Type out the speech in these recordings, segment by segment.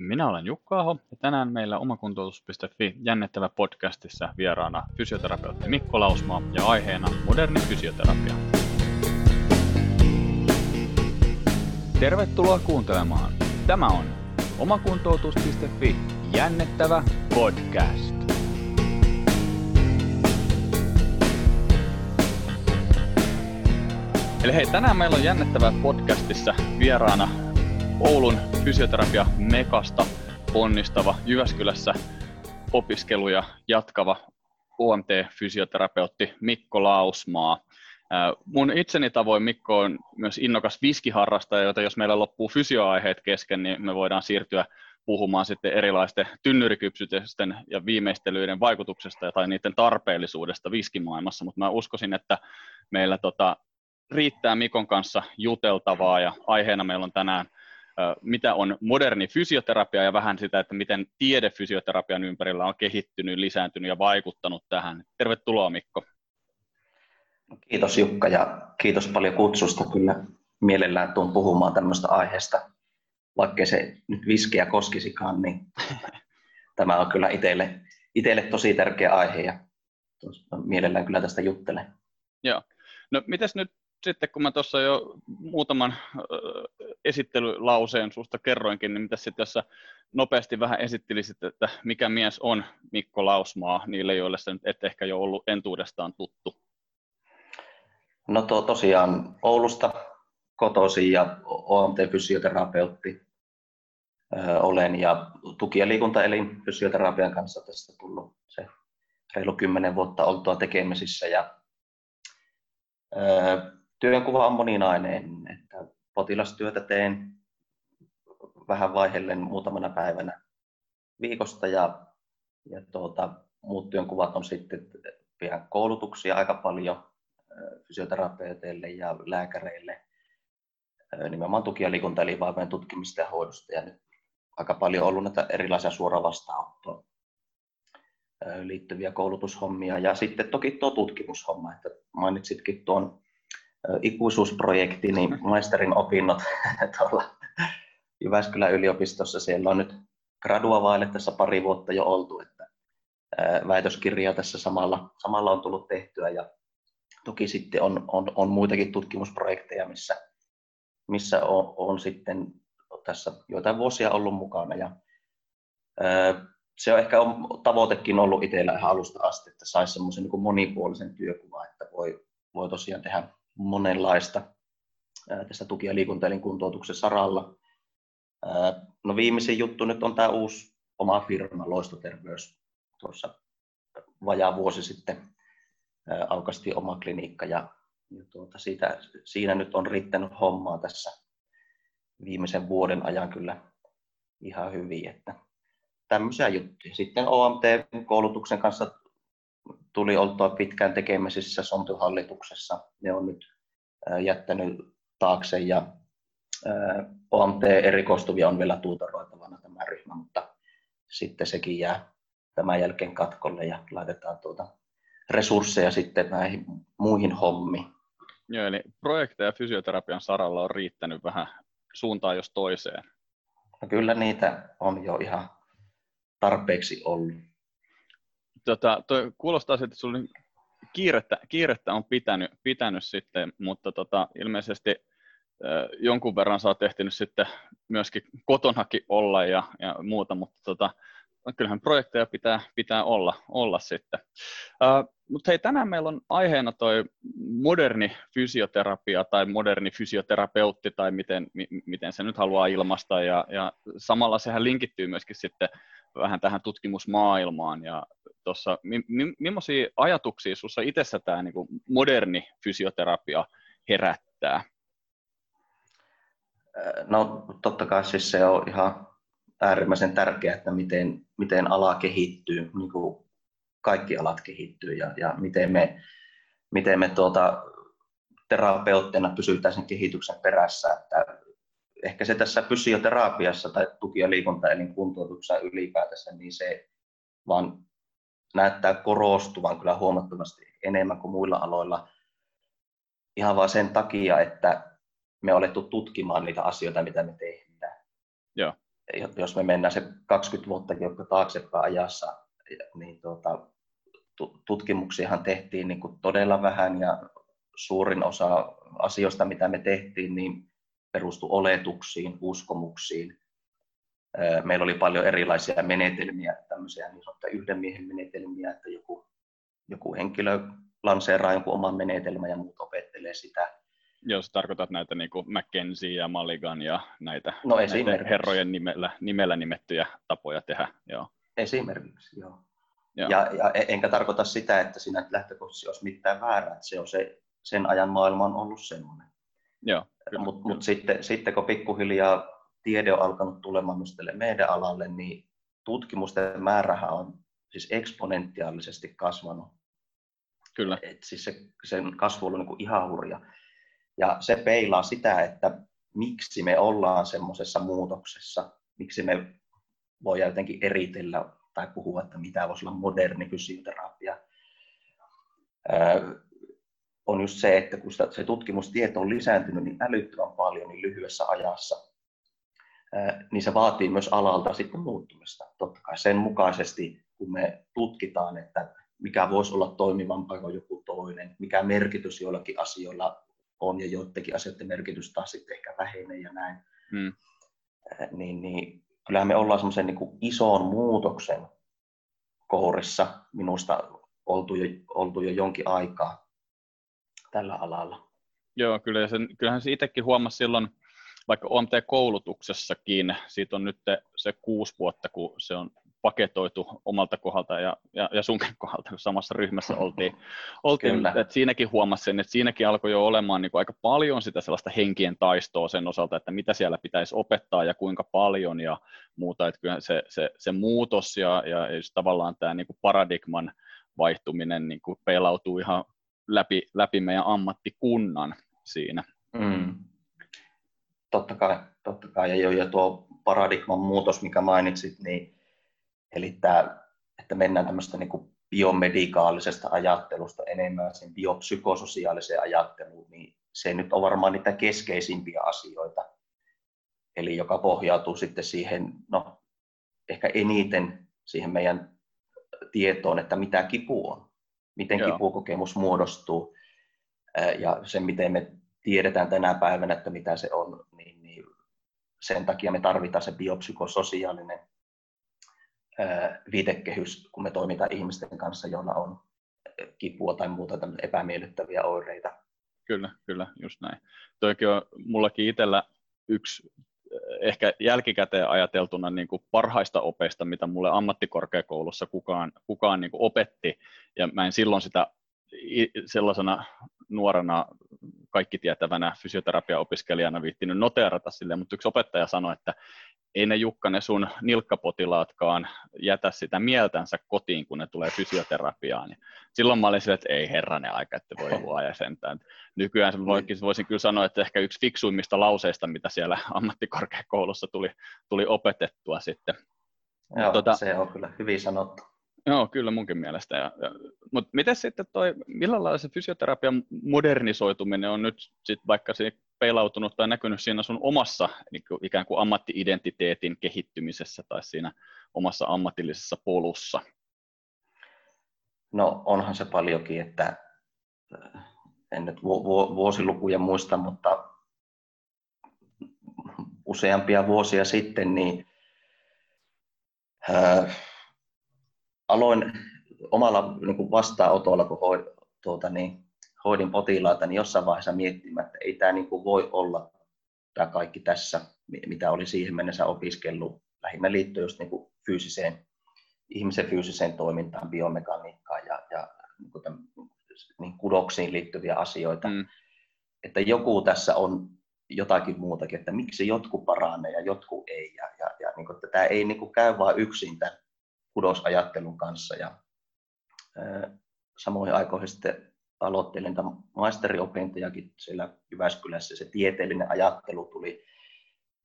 Minä olen Jukka Aho ja tänään meillä omakuntoutus.fi jännittävä podcastissa vieraana fysioterapeutti Mikko Lausmaa ja aiheena moderni fysioterapia. Tervetuloa kuuntelemaan. Tämä on omakuntoutus.fi jännittävä podcast. Eli hei, tänään meillä on jännittävä podcastissa vieraana Oulun fysioterapia Mekasta ponnistava Jyväskylässä opiskeluja jatkava OMT-fysioterapeutti Mikko Lausmaa. Mun itseni tavoin Mikko on myös innokas viskiharrastaja, jota jos meillä loppuu fysioaiheet kesken, niin me voidaan siirtyä puhumaan sitten erilaisten tynnyrikypsytysten ja viimeistelyiden vaikutuksesta tai niiden tarpeellisuudesta viskimaailmassa, mutta mä uskoisin, että meillä tota, riittää Mikon kanssa juteltavaa ja aiheena meillä on tänään mitä on moderni fysioterapia ja vähän sitä, että miten tiede fysioterapian ympärillä on kehittynyt, lisääntynyt ja vaikuttanut tähän. Tervetuloa Mikko. Kiitos Jukka ja kiitos paljon kutsusta. Kyllä mielellään tuun puhumaan tämmöistä aiheesta, vaikkei se nyt viskeä koskisikaan, niin tämä on kyllä itselle, itselle tosi tärkeä aihe ja mielellään kyllä tästä juttelen. Joo. No mitäs nyt sitten kun mä tuossa jo muutaman esittelylauseen susta kerroinkin, niin mitä sitten jos nopeasti vähän esittelisit, että mikä mies on Mikko Lausmaa niille, joille se nyt et ehkä jo ollut entuudestaan tuttu? No to, tosiaan Oulusta kotoisin ja OMT-fysioterapeutti olen ja tuki- ja liikuntaelin fysioterapian kanssa tässä tullut se reilu kymmenen vuotta oltua tekemisissä ja Työnkuva on moninainen, että potilastyötä teen vähän vaihellen muutamana päivänä viikosta ja, ja tuota, muut työnkuvat on sitten pian koulutuksia aika paljon fysioterapeuteille ja lääkäreille, nimenomaan tuki- ja liikuntaelinvaivojen tutkimista ja hoidosta. Ja nyt aika paljon ollut näitä erilaisia suoravastaanottoon liittyviä koulutushommia ja sitten toki tuo tutkimushomma, että mainitsitkin tuon ikuisuusprojekti, niin maisterin opinnot tuolla Jyväskylän yliopistossa. Siellä on nyt graduavaille tässä pari vuotta jo oltu, että väitöskirja tässä samalla, samalla on tullut tehtyä ja toki sitten on, on, on muitakin tutkimusprojekteja, missä, missä on, on sitten tässä joitain vuosia ollut mukana ja se on ehkä tavoitekin ollut itsellä ihan alusta asti, että saisi semmoisen niin monipuolisen työkuvan, että voi, voi tosiaan tehdä monenlaista tässä tuki- ja liikuntaelinkuntoutuksen saralla. No viimeisin juttu nyt on tämä uusi oma firma Loistoterveys. Tuossa vajaa vuosi sitten aukasti oma klinikka ja, ja tuota, siitä, siinä nyt on riittänyt hommaa tässä viimeisen vuoden ajan kyllä ihan hyvin. Että tämmöisiä juttuja. Sitten OMT-koulutuksen kanssa tuli oltua pitkään tekemisissä Sontu-hallituksessa. Ne on nyt jättänyt taakse ja OMT-erikoistuvia on vielä tuutoroitavana tämä ryhmä, mutta sitten sekin jää tämän jälkeen katkolle ja laitetaan tuota resursseja sitten näihin muihin hommiin. Joo, eli projekteja fysioterapian saralla on riittänyt vähän suuntaan jos toiseen. No kyllä niitä on jo ihan tarpeeksi ollut tota, toi kuulostaa että sulla kiirettä, kiirettä on pitänyt, pitänyt sitten, mutta tota, ilmeisesti äh, jonkun verran sä oot sitten myöskin kotonakin olla ja, ja muuta, mutta tota, kyllähän projekteja pitää, pitää olla, olla sitten. Äh, mutta hei, tänään meillä on aiheena toi moderni fysioterapia tai moderni fysioterapeutti tai miten, mi, miten se nyt haluaa ilmaista ja, ja samalla sehän linkittyy myöskin sitten vähän tähän tutkimusmaailmaan ja tuossa, mi, mi, millaisia ajatuksia sinussa itsessä tämä niin moderni fysioterapia herättää? No totta kai siis se on ihan äärimmäisen tärkeää, että miten, miten ala kehittyy, niin kuin kaikki alat kehittyy ja, ja miten me, miten me tuota, terapeutteina pysytään sen kehityksen perässä. Että ehkä se tässä fysioterapiassa tai tuki- ja liikuntaelinkuntoutuksessa ylipäätänsä, niin se vaan näyttää korostuvan kyllä huomattavasti enemmän kuin muilla aloilla. Ihan vain sen takia, että me olettu tutkimaan niitä asioita, mitä me tehdään. Joo. Jos me mennään se 20 vuotta jotka taaksepäin ajassa, niin tuota, tutkimuksiahan tehtiin niin kuin todella vähän ja suurin osa asioista, mitä me tehtiin, niin perustui oletuksiin, uskomuksiin. Meillä oli paljon erilaisia menetelmiä, tämmöisiä niin sanottuja yhden miehen menetelmiä, että joku, joku henkilö lanseeraa jonkun oman menetelmän ja muut opettelee sitä. Jos tarkoitat näitä niin kuin McKenzie ja Mulligan ja näitä, no, näitä herrojen nimellä, nimellä nimettyjä tapoja tehdä. Joo. Esimerkiksi, joo. joo. Ja, ja e- enkä tarkoita sitä, että siinä lähtökohtaisesti olisi mitään väärää, että se on se, sen ajan maailma on ollut semmoinen. Mutta mut sitten, sitten kun pikkuhiljaa tiede on alkanut tulemaan myös meidän alalle, niin tutkimusten määrähän on siis eksponentiaalisesti kasvanut. Kyllä. Et siis se, sen kasvu on niin ihan hurja. Ja se peilaa sitä, että miksi me ollaan semmoisessa muutoksessa, miksi me voidaan jotenkin eritellä tai puhua, että mitä voisi olla moderni fysioterapia. on just se, että kun se tutkimustieto on lisääntynyt niin älyttömän paljon niin lyhyessä ajassa, niin se vaatii myös alalta sitten muuttumista. Totta kai sen mukaisesti, kun me tutkitaan, että mikä voisi olla toimivampaa kuin joku toinen, mikä merkitys joillakin asioilla on ja joidenkin asioiden merkitys taas sitten ehkä vähenee ja näin. Hmm. Niin, niin kyllähän me ollaan semmoisen niin ison muutoksen kourissa minusta oltu jo, oltu jo jonkin aikaa tällä alalla. Joo, kyllä. Sen, kyllähän se itsekin huomasi silloin, vaikka OMT-koulutuksessakin, siitä on nyt se kuusi vuotta, kun se on paketoitu omalta kohdalta ja, ja, ja sunkin kohdalta, kun samassa ryhmässä oltiin. oltiin että siinäkin huomasin, että siinäkin alkoi jo olemaan niin kuin aika paljon sitä sellaista henkien taistoa sen osalta, että mitä siellä pitäisi opettaa ja kuinka paljon ja muuta. Että kyllä se, se, se muutos ja, ja tavallaan tämä niin kuin paradigman vaihtuminen niin kuin peilautuu ihan läpi, läpi meidän ammattikunnan siinä. Mm. Totta kai, totta kai. Ja, jo, ja tuo paradigman muutos, mikä mainitsit, niin Eli tämä, että mennään tämmöistä niin kuin biomedikaalisesta ajattelusta enemmän sen biopsykososiaaliseen ajatteluun, niin se nyt on varmaan niitä keskeisimpiä asioita. Eli joka pohjautuu sitten siihen, no ehkä eniten siihen meidän tietoon, että mitä kipu on, miten Joo. kipukokemus muodostuu ja se, miten me tiedetään tänä päivänä, että mitä se on, niin, niin sen takia me tarvitaan se biopsykososiaalinen viitekehys, kun me toimitaan ihmisten kanssa, joilla on kipua tai muuta epämiellyttäviä oireita. Kyllä, kyllä, just näin. Toikin on mullakin itsellä yksi ehkä jälkikäteen ajateltuna niin kuin parhaista opeista, mitä mulle ammattikorkeakoulussa kukaan, kukaan niin kuin opetti, ja mä en silloin sitä sellaisena nuorena kaikki tietävänä fysioterapiaopiskelijana viittinyt noteerata sille, mutta yksi opettaja sanoi, että ei ne Jukka, ne sun nilkkapotilaatkaan jätä sitä mieltänsä kotiin, kun ne tulee fysioterapiaan. Niin silloin mä olin sille, että ei herranen aika, että voi luoja sentään. Nykyään voisin, voisin kyllä sanoa, että ehkä yksi fiksuimmista lauseista, mitä siellä ammattikorkeakoulussa tuli, tuli opetettua sitten. Joo, tota, se on kyllä hyvin sanottu. Joo, kyllä munkin mielestä. Ja, ja, mutta miten sitten toi, millä lailla se fysioterapian modernisoituminen on nyt sit vaikka se peilautunut tai näkynyt siinä sun omassa niin kuin ikään kuin ammattiidentiteetin kehittymisessä tai siinä omassa ammatillisessa polussa? No onhan se paljonkin, että äh, en nyt vuosilukuja muista, mutta useampia vuosia sitten niin äh, aloin omalla niin kuin vastaanotolla, kun hoid, tuota, niin, hoidin potilaita, niin jossain vaiheessa miettimään, että ei tämä niin kuin voi olla tämä kaikki tässä, mitä oli siihen mennessä opiskellut, lähinnä liittyen just niin kuin fyysiseen, ihmisen fyysiseen toimintaan, biomekaniikkaan ja, ja niin kuin tämän, niin kudoksiin liittyviä asioita. Mm. Että joku tässä on jotakin muutakin, että miksi jotkut paranee ja jotkut ei. Ja, ja, ja niin kuin, että tämä ei niin kuin käy vain yksin tämän kudosajattelun kanssa. Ja, samoin aikoihin sitten aloittelin maisteriopintojakin siellä Jyväskylässä. Se tieteellinen ajattelu tuli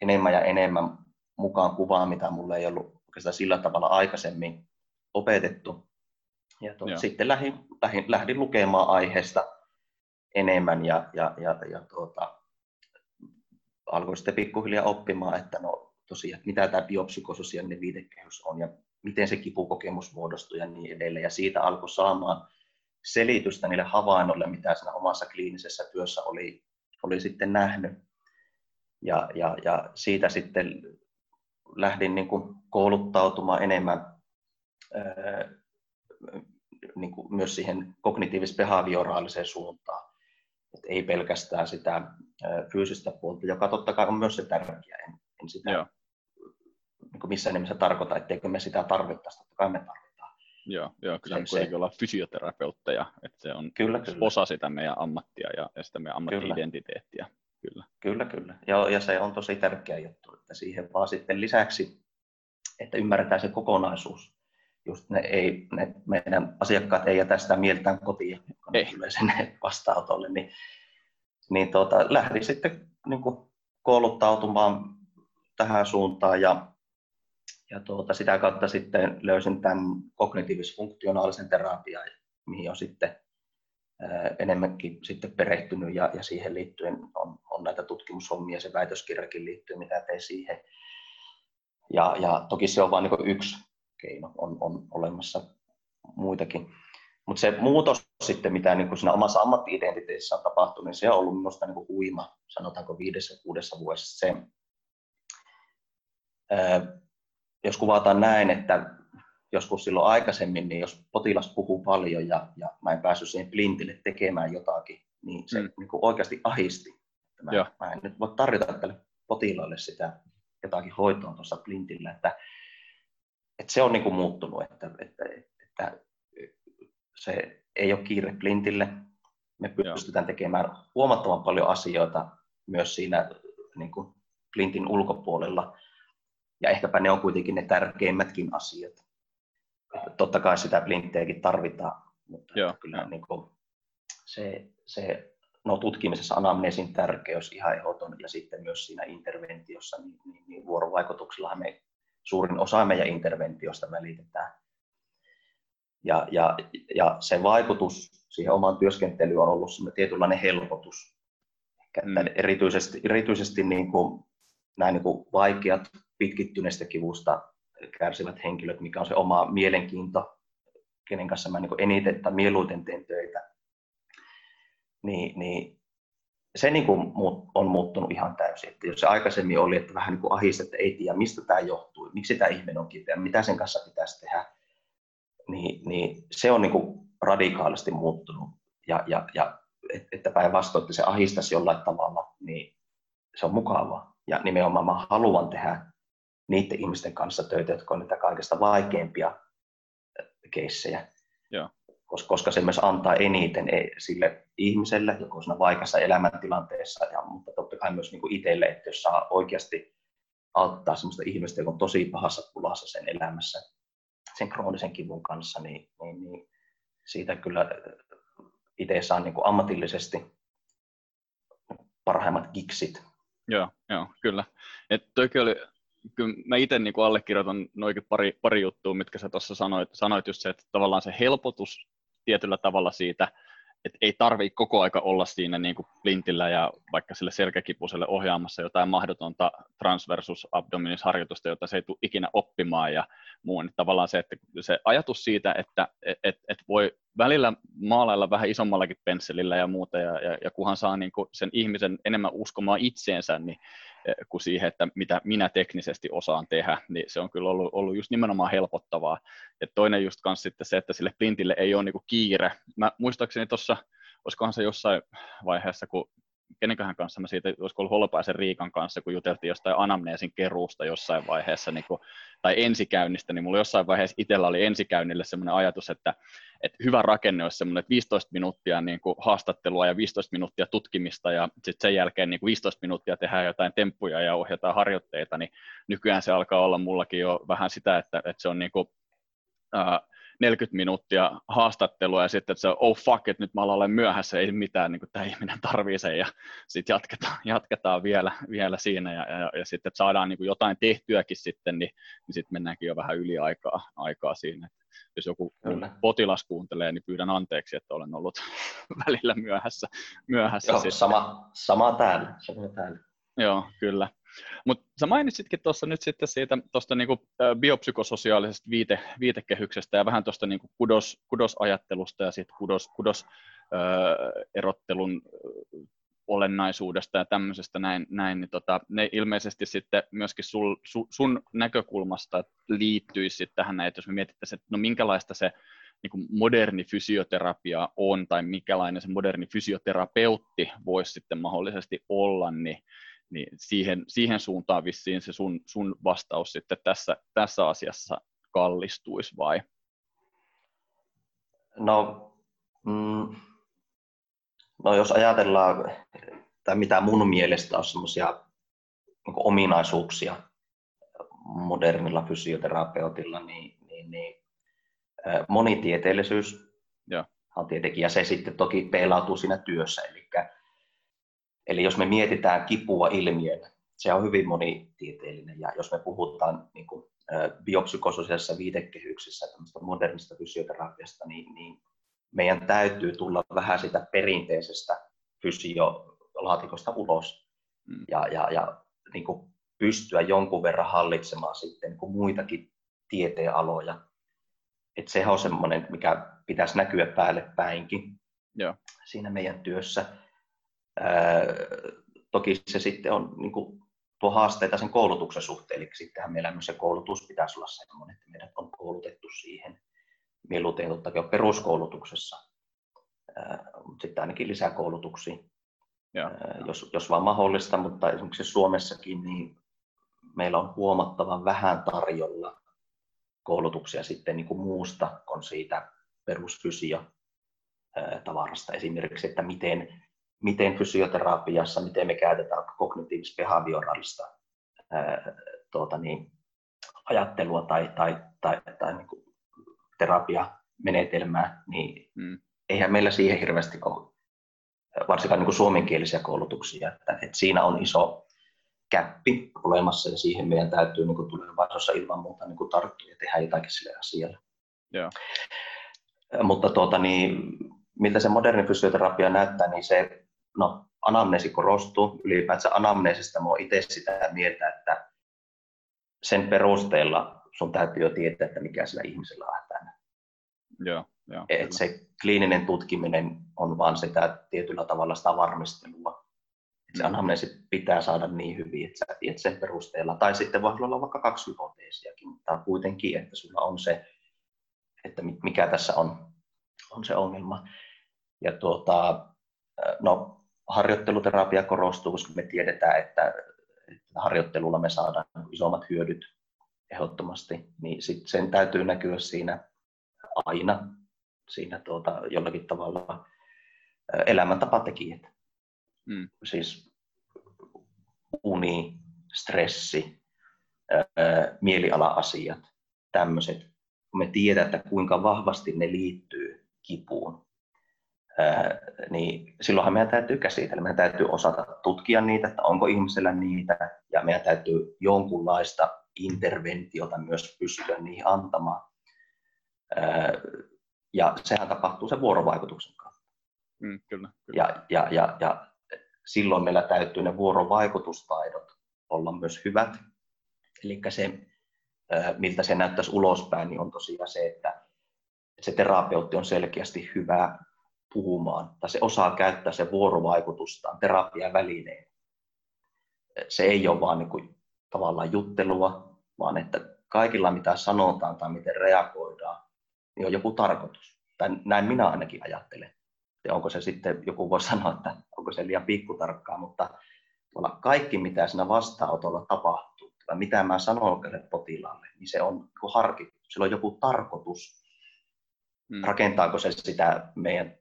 enemmän ja enemmän mukaan kuvaan, mitä mulle ei ollut oikeastaan sillä tavalla aikaisemmin opetettu. Ja tuot, sitten lähdin, lähdin, lähdin lukemaan aiheesta enemmän ja, ja, ja, ja tuota, alkoin sitten pikkuhiljaa oppimaan, että no, tosiaan, mitä tämä biopsykososiaalinen viitekehys on ja miten se kipukokemus muodostuu ja niin edelleen. Ja siitä alkoi saamaan selitystä niille havainnoille, mitä siinä omassa kliinisessä työssä oli, oli sitten nähnyt. Ja, ja, ja siitä sitten lähdin niin kuin kouluttautumaan enemmän ää, niin kuin myös siihen kognitiivis-behavioraaliseen suuntaan. Et ei pelkästään sitä ää, fyysistä puolta, joka totta kai on myös se tärkeä. En, en sitä Joo. Niin missään nimessä tarkoita, etteikö me sitä tarvittaisi, totta kai me tarvitaan. Joo, joo kyllä se, me kuitenkin se... ollaan fysioterapeutteja, että se on kyllä, kyllä. osa sitä meidän ammattia ja, ja sitä meidän ammatti-identiteettiä. Kyllä, kyllä. kyllä. Ja, ja se on tosi tärkeä juttu, että siihen vaan sitten lisäksi, että ymmärretään se kokonaisuus. Just ne, ei, ne meidän asiakkaat ei jätä sitä mieltään kotiin, kun ei. tulee sinne vastaanotolle, niin, niin tuota, lähdin sitten niin kuin kouluttautumaan tähän suuntaan ja, ja tuota, sitä kautta sitten löysin tämän kognitiivis-funktionaalisen terapian, mihin on sitten enemmänkin sitten perehtynyt ja, ja siihen liittyen on, on näitä tutkimushommia, se väitöskirjakin liittyy, mitä tein siihen. Ja, ja toki se on vain niin yksi keino, on, on olemassa muitakin. Mutta se muutos sitten, mitä niin siinä omassa ammatti-identiteetissä on tapahtunut, niin se on ollut minusta niin huima, sanotaanko viidessä kuudessa vuodessa. Se, jos kuvataan näin, että joskus silloin aikaisemmin, niin jos potilas puhuu paljon ja, ja mä en päässyt siihen plintille tekemään jotakin, niin se mm. niin kuin oikeasti ahisti. Että mä, mä en nyt voi tarjota tälle potilaalle sitä jotakin hoitoa tuossa plintillä, että, että se on niin kuin muuttunut, että, että, että se ei ole kiire plintille. Me pystytään Joo. tekemään huomattavan paljon asioita myös siinä niin kuin plintin ulkopuolella, ja ehkäpä ne on kuitenkin ne tärkeimmätkin asiat totta kai sitä blintteäkin tarvitaan, mutta Joo, kyllä jo. niin kuin se, se no, tutkimisessa anamneesin tärkeys ihan ehdoton ja sitten myös siinä interventiossa, niin, niin, niin vuorovaikutuksellahan me suurin osa meidän interventiosta välitetään. Ja, ja, ja se vaikutus siihen omaan työskentelyyn on ollut tietynlainen helpotus. mm. erityisesti, erityisesti niin kuin, nämä niin kuin vaikeat pitkittyneestä kivusta kärsivät henkilöt, mikä on se oma mielenkiinto, kenen kanssa mä niin eniten tai mieluiten teen töitä, niin, niin se niin kuin on muuttunut ihan täysin. Että jos se aikaisemmin oli, että vähän niin ahista, että ei tiedä, mistä tämä johtuu, miksi tämä ihminen on kipeä, mitä sen kanssa pitäisi tehdä, niin, niin se on niin kuin radikaalisti muuttunut. Ja, ja, ja että päinvastoin, että se ahistaisi jollain tavalla, niin se on mukavaa. Ja nimenomaan mä haluan tehdä niiden ihmisten kanssa töitä, jotka on niitä kaikista vaikeimpia keissejä. Joo. Koska se myös antaa eniten e, sille ihmiselle, joka on siinä vaikeassa elämäntilanteessa, ja, mutta totta kai myös niin itselle, että jos saa oikeasti auttaa sellaista ihmistä, joka on tosi pahassa pulassa sen elämässä, sen kroonisen kivun kanssa, niin, niin, niin siitä kyllä itse saa niin kuin ammatillisesti parhaimmat giksit. Joo, joo kyllä. Et toikin oli kyllä mä itse niin allekirjoitan noikin pari, pari juttua, mitkä sä tuossa sanoit, sanoit just se, että tavallaan se helpotus tietyllä tavalla siitä, että ei tarvitse koko aika olla siinä niin kuin plintillä ja vaikka sille selkäkipuiselle ohjaamassa jotain mahdotonta transversus abdominis harjoitusta, jota se ei tule ikinä oppimaan. Ja muu. Niin tavallaan se, että se ajatus siitä, että et, et, voi välillä maalailla vähän isommallakin pensselillä ja muuta, ja, ja, ja kunhan saa niin kuin sen ihmisen enemmän uskomaan itseensä, niin Eh, kuin siihen, että mitä minä teknisesti osaan tehdä, niin se on kyllä ollut, ollut just nimenomaan helpottavaa. Ja toinen just kanssa sitten se, että sille plintille ei ole niinku kiire. Mä muistaakseni tuossa, olisikohan se jossain vaiheessa, kun kenenköhän kanssa mä siitä, olisiko ollut Holopaisen Riikan kanssa, kun juteltiin jostain anamneesin keruusta jossain vaiheessa, niin kuin, tai ensikäynnistä, niin mulla jossain vaiheessa itsellä oli ensikäynnille sellainen ajatus, että, että hyvä rakenne olisi semmoinen, että 15 minuuttia niin kuin haastattelua ja 15 minuuttia tutkimista ja sitten sen jälkeen niin kuin 15 minuuttia tehdään jotain temppuja ja ohjataan harjoitteita, niin nykyään se alkaa olla mullakin jo vähän sitä, että, että se on niin kuin, äh, 40 minuuttia haastattelua ja sitten että se oh fuck, että nyt mä olen myöhässä, ei mitään, niin tämä ihminen tarvii sen ja sitten jatketaan, jatketaan vielä, vielä siinä ja, ja, ja sitten että saadaan niin jotain tehtyäkin sitten, niin, niin sitten mennäänkin jo vähän yli aikaa, aikaa siinä. Että jos joku Kyllä. potilas kuuntelee, niin pyydän anteeksi, että olen ollut välillä myöhässä. myöhässä Joo, sama, sama täällä. Sama täällä. Joo, kyllä. Mutta sä mainitsitkin tuossa nyt sitten siitä tuosta niinku, biopsykososiaalisesta viite, viitekehyksestä ja vähän tuosta niinku kudos, kudosajattelusta ja sitten kudos, kudos erottelun olennaisuudesta ja tämmöisestä näin, näin niin tota, ne ilmeisesti sitten myöskin sul, su, sun näkökulmasta liittyisi sitten tähän, että jos me mietittäisiin, että no minkälaista se niin moderni fysioterapia on tai minkälainen se moderni fysioterapeutti voisi sitten mahdollisesti olla, niin, niin siihen, siihen suuntaan vissiin se sun, sun vastaus sitten tässä, tässä asiassa kallistuisi vai? No, mm, no jos ajatellaan, tai mitä mun mielestä on semmoisia niin ominaisuuksia modernilla fysioterapeutilla, niin, niin, niin monitieteellisyys ja. on tietenkin, ja se sitten toki peilautuu siinä työssä. Eli, eli jos me mietitään kipua ilmiön, se on hyvin monitieteellinen, ja jos me puhutaan niin kuin, biopsykososiaalisessa viitekehyksessä modernista fysioterapiasta, niin, niin meidän täytyy tulla vähän sitä perinteisestä fysiolaatikosta ulos mm. ja, ja, ja niin kuin pystyä jonkun verran hallitsemaan sitten niin kuin muitakin tieteenaloja että sehän on semmoinen, mikä pitäisi näkyä päälle päinkin Joo. siinä meidän työssä. Ää, toki se sitten on niin kuin, tuo haasteita sen koulutuksen suhteen, eli sittenhän meillä myös se koulutus pitäisi olla semmoinen, että meidät on koulutettu siihen mieluiten totta kai peruskoulutuksessa, ää, mutta sitten ainakin lisäkoulutuksia, ää, jos, jos vaan mahdollista, mutta esimerkiksi Suomessakin niin meillä on huomattavan vähän tarjolla koulutuksia sitten niin kuin muusta kuin siitä perusfysio tavarasta. Esimerkiksi, että miten, miten fysioterapiassa, miten me käytetään kognitiivis-behavioraalista tuota niin, ajattelua tai, tai, tai, tai niin kuin terapiamenetelmää, niin mm. eihän meillä siihen hirveästi ole varsinkaan niin kuin suomenkielisiä koulutuksia. Että, että siinä on iso, käppi olemassa ja siihen meidän täytyy niin kuin tulevaisuudessa ilman muuta niin kuin tarttua ja tehdä jotakin sille asialle. Joo. Mutta tuota, niin, miltä se moderni fysioterapia näyttää, niin se no, anamneesi korostuu. Ylipäätään anamneesista mä itse sitä mieltä, että sen perusteella sun täytyy jo tietää, että mikä sillä ihmisellä on hätänä. Joo, joo, Et se kliininen tutkiminen on vaan sitä tietyllä tavalla sitä varmistelua se anamneesi pitää saada niin hyvin, että sä tiedät sen perusteella. Tai sitten voi olla vaikka kaksi hypoteesiakin, mutta kuitenkin, että sulla on se, että mikä tässä on, on se ongelma. Ja tuota, no, harjoitteluterapia korostuu, koska me tiedetään, että, harjoittelulla me saadaan isommat hyödyt ehdottomasti, niin sit sen täytyy näkyä siinä aina siinä tuota, jollakin tavalla elämäntapatekijät. Mm. Siis uni, stressi, mieliala-asiat, tämmöiset. Kun me tiedetään, että kuinka vahvasti ne liittyy kipuun, niin silloinhan meidän täytyy käsitellä, meidän täytyy osata tutkia niitä, että onko ihmisellä niitä, ja meidän täytyy jonkunlaista interventiota myös pystyä niihin antamaan. Ja sehän tapahtuu sen vuorovaikutuksen kautta. Mm, kyllä, kyllä. Ja, ja, ja, ja silloin meillä täytyy ne vuorovaikutustaidot olla myös hyvät. Eli se, miltä se näyttäisi ulospäin, niin on tosiaan se, että se terapeutti on selkeästi hyvä puhumaan, tai se osaa käyttää se vuorovaikutustaan terapiavälineen. Se ei ole vaan niin kuin, tavallaan juttelua, vaan että kaikilla mitä sanotaan tai miten reagoidaan, niin on joku tarkoitus. Tai näin minä ainakin ajattelen. Ja onko se sitten, joku voi sanoa, että onko se liian pikkutarkkaa, mutta kaikki mitä siinä vastaanotolla tapahtuu, tai mitä mä sanon potilaalle, niin se on harkittu, sillä on joku tarkoitus. Hmm. Rakentaako se sitä meidän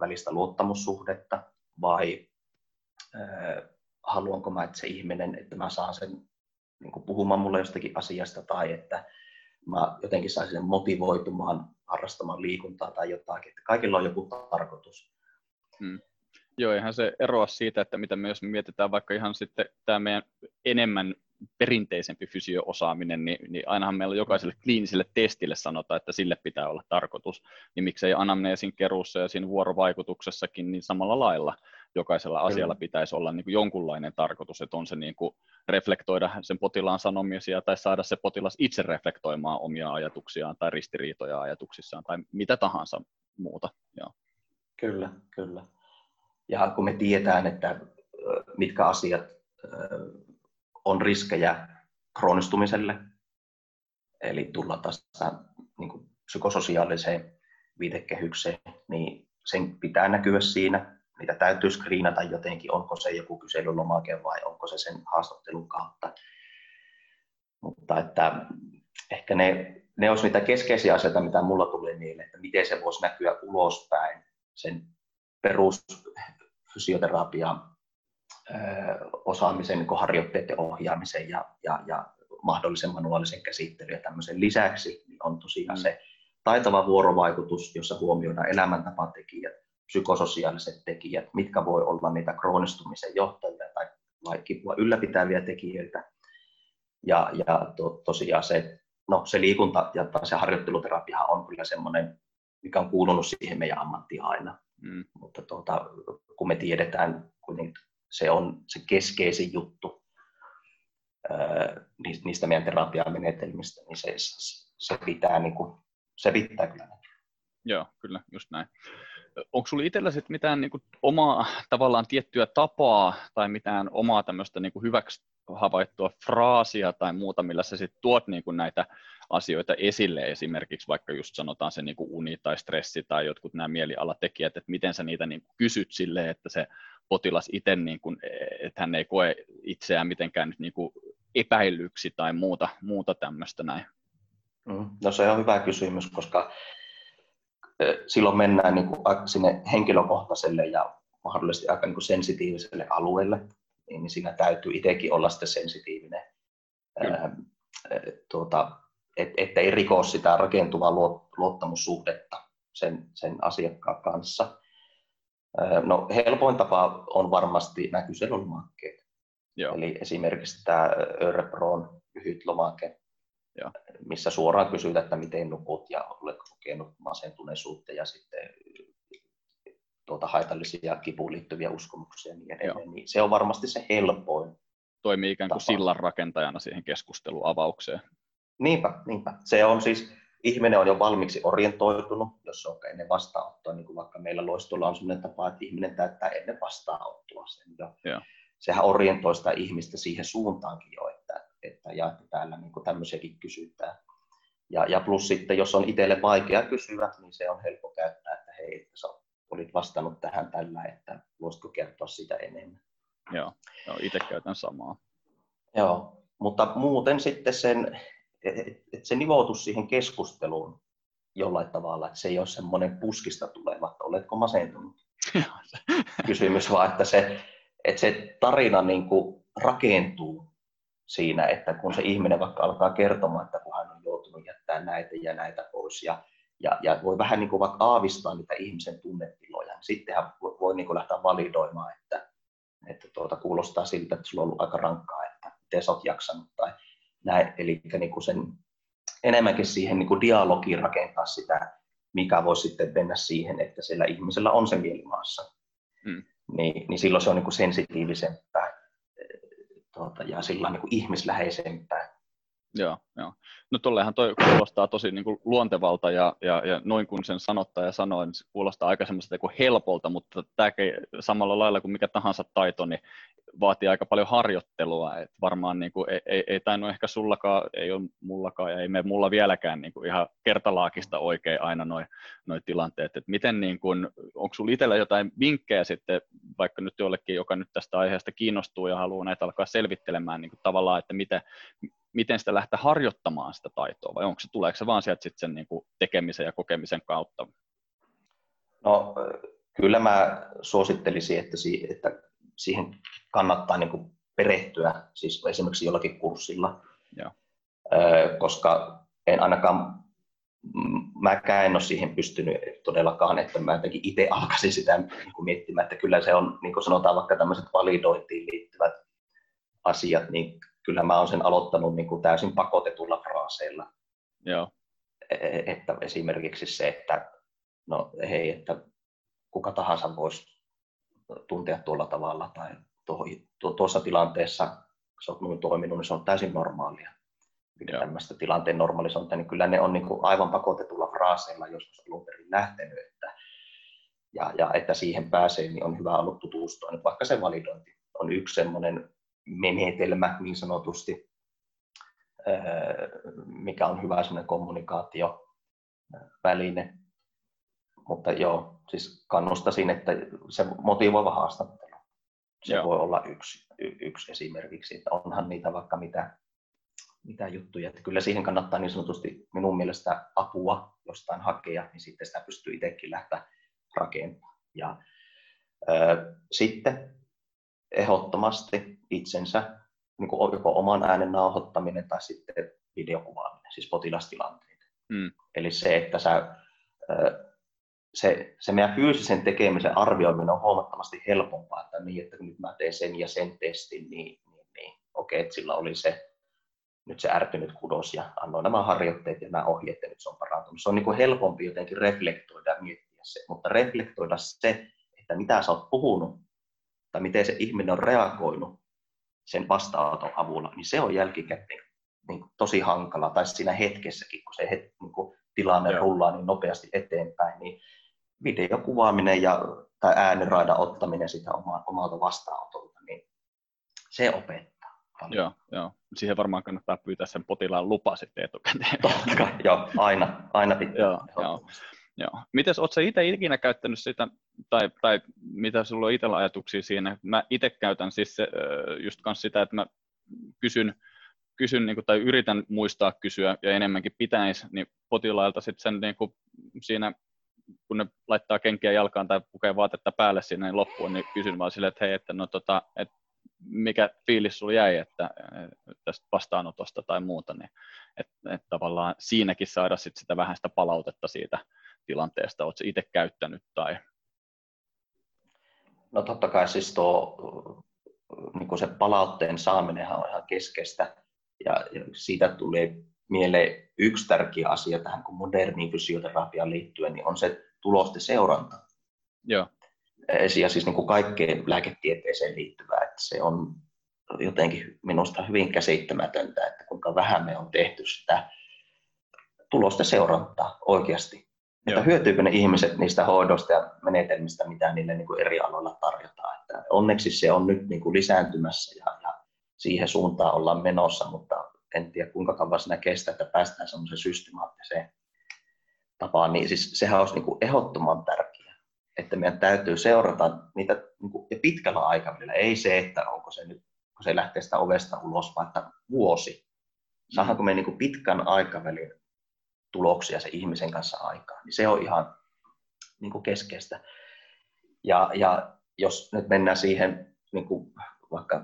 välistä luottamussuhdetta vai haluanko mä, että se ihminen, että mä saan sen niin kuin puhumaan mulle jostakin asiasta tai että mä jotenkin saisin sen motivoitumaan harrastamaan liikuntaa tai jotakin. Että kaikilla on joku tarkoitus. Hmm. Joo, ihan se eroa siitä, että mitä me jos me mietitään vaikka ihan sitten tämä meidän enemmän perinteisempi fysio-osaaminen, niin, niin ainahan meillä jokaiselle kliiniselle testille sanotaan, että sille pitää olla tarkoitus, niin miksei anamneesin keruussa ja siinä vuorovaikutuksessakin niin samalla lailla, jokaisella asialla pitäisi olla niin kuin jonkunlainen tarkoitus, että on se niin kuin reflektoida sen potilaan sanomisia tai saada se potilas itse reflektoimaan omia ajatuksiaan tai ristiriitoja ajatuksissaan tai mitä tahansa muuta. Joo. Kyllä, kyllä. Ja kun me tiedetään, että mitkä asiat on riskejä kroonistumiselle, eli tulla taas niin kuin psykososiaaliseen viitekehykseen, niin sen pitää näkyä siinä. Niitä täytyy skriinata jotenkin, onko se joku kyselylomake vai onko se sen haastattelun kautta. Mutta että ehkä ne, ne olisi niitä keskeisiä asioita, mitä mulla tuli mieleen, että miten se voisi näkyä ulospäin sen perusfysioterapian osaamisen niin harjoitteiden ohjaamisen ja, ja, ja mahdollisen manuaalisen käsittelyn ja tämmöisen lisäksi niin on tosiaan mm. se taitava vuorovaikutus, jossa huomioidaan elämäntapatekijät, psykososiaaliset tekijät, mitkä voi olla niitä kroonistumisen johtajia tai vai kipua ylläpitäviä tekijöitä. Ja, ja to, tosiaan se, no, se liikunta ja se harjoitteluterapia on kyllä semmoinen, mikä on kuulunut siihen meidän ammattiin aina. Mm. Mutta tuota, kun me tiedetään, kun se on se keskeisin juttu niistä meidän terapiamenetelmistä, niin se, se pitää niin kuin se riittää kyllä. Joo, kyllä, just näin. Onko sinulla itsellä sitten mitään niin kuin, omaa tavallaan tiettyä tapaa tai mitään omaa tämmöistä niin hyväksi havaittua fraasia tai muuta, millä sä sitten tuot niin kuin näitä asioita esille, esimerkiksi vaikka just sanotaan se niin kuin uni tai stressi tai jotkut nämä mielialatekijät, että miten sä niitä niin kuin kysyt sille, että se potilas itse, niin kuin, että hän ei koe itseään mitenkään nyt niin kuin epäilyksi tai muuta, muuta tämmöistä näin. No se on hyvä kysymys, koska silloin mennään niin kuin sinne henkilökohtaiselle ja mahdollisesti aika niin kuin sensitiiviselle alueelle, niin siinä täytyy itsekin olla sitten sensitiivinen, ää, tuota, et, ettei riko sitä rakentuvaa luottamussuhdetta sen, sen asiakkaan kanssa. No, helpoin tapa on varmasti nämä kyselylomakkeet. Eli esimerkiksi tämä Örepron lyhyt lomake, ja. missä suoraan kysytään, että miten nukut ja oletko kokenut masentuneisuutta ja sitten tuota, haitallisia kipuun liittyviä uskomuksia ja niin edelleen. Niin se on varmasti se helpoin. Toimii ikään kuin sillan rakentajana siihen keskusteluavaukseen. Niinpä, niinpä. Se on siis, ihminen on jo valmiiksi orientoitunut, jos on ennen vastaanottoa, niin kuin vaikka meillä loistolla on sellainen tapa, että ihminen täyttää ennen vastaanottoa sen jo. Joo. Sehän orientoi sitä ihmistä siihen suuntaankin jo, että ja että täällä niin kuin tämmöisiäkin kysytään. Ja, ja plus sitten, jos on itselle vaikea kysyä, niin se on helppo käyttää, että hei, että sä olit vastannut tähän tällä, että voisitko kertoa sitä enemmän. Joo, joo itse käytän samaa. Joo, mutta muuten sitten sen, että se nivoutus siihen keskusteluun jollain tavalla, että se ei ole semmoinen puskista tuleva, että oletko masentunut? Kysymys, vaan että se, että se tarina niin kuin rakentuu siinä, että kun se ihminen vaikka alkaa kertomaan, että kun hän on joutunut jättämään näitä ja näitä pois ja, ja, ja voi vähän niin kuin vaikka aavistaa niitä ihmisen tunnetiloja, niin sittenhän voi, voi niin kuin lähteä validoimaan, että, että tuota, kuulostaa siltä, että sulla on ollut aika rankkaa, että miten sä oot jaksanut tai näin. Eli niin kuin sen, enemmänkin siihen niin kuin dialogiin rakentaa sitä, mikä voi sitten mennä siihen, että siellä ihmisellä on se mielimaassa. Hmm. Niin, niin silloin se on niin kuin sensitiivisempää tuota, ja sillä niin kuin ihmisläheisempää. Joo, joo. No tollehan toi kuulostaa tosi niin kuin luontevalta ja, ja, ja noin kun sen sanottaja sanoi, niin se kuulostaa aika semmoiselta kuin helpolta, mutta tämäkin samalla lailla kuin mikä tahansa taito, niin vaatii aika paljon harjoittelua, että varmaan niin kuin, ei, ei, ei tainnut ehkä sullakaan, ei ole mullakaan ja ei me mulla vieläkään niin kuin ihan kertalaakista oikein aina noin noi tilanteet, että miten niin kuin, onko sulla itsellä jotain vinkkejä sitten, vaikka nyt jollekin, joka nyt tästä aiheesta kiinnostuu ja haluaa näitä alkaa selvittelemään niin kuin tavallaan, että miten, miten sitä lähteä harjoittamaan sitä taitoa, vai onko se, tuleeko se vaan sieltä sitten sen niin kuin tekemisen ja kokemisen kautta? No kyllä mä suosittelisin, että, että siihen kannattaa niin kuin perehtyä, siis esimerkiksi jollakin kurssilla, Joo. koska en ainakaan, mäkään en ole siihen pystynyt todellakaan, että mä jotenkin itse alkaisin sitä niin kuin miettimään, että kyllä se on, niin kuin sanotaan vaikka tämmöiset validointiin liittyvät asiat, niin kyllä mä olen sen aloittanut niin kuin täysin pakotetulla fraaseilla. Joo. E, että esimerkiksi se, että no hei, että kuka tahansa voisi tuntea tuolla tavalla tai tuossa tilanteessa sä oot toiminut, niin se on täysin normaalia. Joo. tämmöistä tilanteen normalisointia, niin kyllä ne on niin kuin aivan pakotetulla fraaseilla joskus alun perin lähtenyt, että, ja, ja että siihen pääsee, niin on hyvä ollut tutustua. Nyt vaikka se validointi on yksi semmoinen menetelmä niin sanotusti, mikä on hyvä semmoinen kommunikaatioväline. Mutta joo, siis kannustaisin, että se motivoiva haastattelu, se joo. voi olla yksi, yksi esimerkiksi, että onhan niitä vaikka mitä mitä juttuja. Että kyllä siihen kannattaa niin sanotusti minun mielestä apua jostain hakea, niin sitten sitä pystyy itsekin lähteä rakentamaan. Ja, ö, sitten ehdottomasti itsensä, niin kuin joko oman äänen nauhoittaminen tai sitten videokuvaaminen, siis potilastilanteita. Mm. Eli se, että sä, se, se meidän fyysisen tekemisen arvioiminen on huomattavasti helpompaa, että niin, että nyt mä teen sen ja sen testin, niin, niin, niin okei, että sillä oli se nyt se ärtynyt kudos ja annoin nämä harjoitteet ja nämä ohjeet ja nyt se on parantunut. Se on niin kuin helpompi jotenkin reflektoida ja miettiä se, mutta reflektoida se, että mitä sä oot puhunut tai miten se ihminen on reagoinut sen vastaanoton avulla, niin se on jälkikäteen niin tosi hankala, tai siinä hetkessäkin, kun se het, niin kuin tilanne Joo. rullaa niin nopeasti eteenpäin, niin videokuvaaminen ja, tai ääniraidan ottaminen sitä omalta vastaanotolta, niin se opettaa paljon. Joo, joo. Siihen varmaan kannattaa pyytää sen potilaan lupa sitten etukäteen. Totta kai, joo, aina, aina pitää. joo, joo. Joo. Mites, ootko itse ikinä käyttänyt sitä, tai, tai mitä sulla on itsellä ajatuksia siinä? Mä itse käytän siis se, just kanssa sitä, että mä kysyn, kysyn niin kuin, tai yritän muistaa kysyä ja enemmänkin pitäisi, niin potilailta sitten sen niin kuin, siinä kun ne laittaa kenkiä jalkaan tai pukee vaatetta päälle sinne niin loppuun, niin kysyn vaan silleen, että hei, että no tota, että mikä fiilis sulla jäi että, tästä vastaanotosta tai muuta, niin että et tavallaan siinäkin saada sit sitä vähän sitä palautetta siitä tilanteesta, oletko itse käyttänyt tai? No totta kai siis tuo niin se palautteen saaminen on ihan keskeistä ja, ja siitä tuli mieleen yksi tärkeä asia tähän kun moderniin fysioterapiaan liittyen, niin on se tulosten seuranta. Joo ja siis niin kuin kaikkeen lääketieteeseen liittyvää, että se on jotenkin minusta hyvin käsittämätöntä, että kuinka vähän me on tehty sitä tulosta seurantaa oikeasti. Että hyötyykö ne ihmiset niistä hoidosta ja menetelmistä, mitä niille niin kuin eri aloilla tarjotaan. Että onneksi se on nyt niin kuin lisääntymässä ja, ja siihen suuntaan ollaan menossa, mutta en tiedä kuinka kauan siinä kestää, että päästään semmoiseen systemaattiseen tapaan. Niin siis sehän olisi niin kuin ehdottoman tärkeää että meidän täytyy seurata niitä niin kuin, ja pitkällä aikavälillä. Ei se, että onko se nyt, kun se lähtee sitä ovesta ulos, vaan että vuosi. Saadaanko me niin kuin pitkän aikavälin tuloksia se ihmisen kanssa aikaan, niin se on ihan niin kuin keskeistä. Ja, ja jos nyt mennään siihen, niin kuin vaikka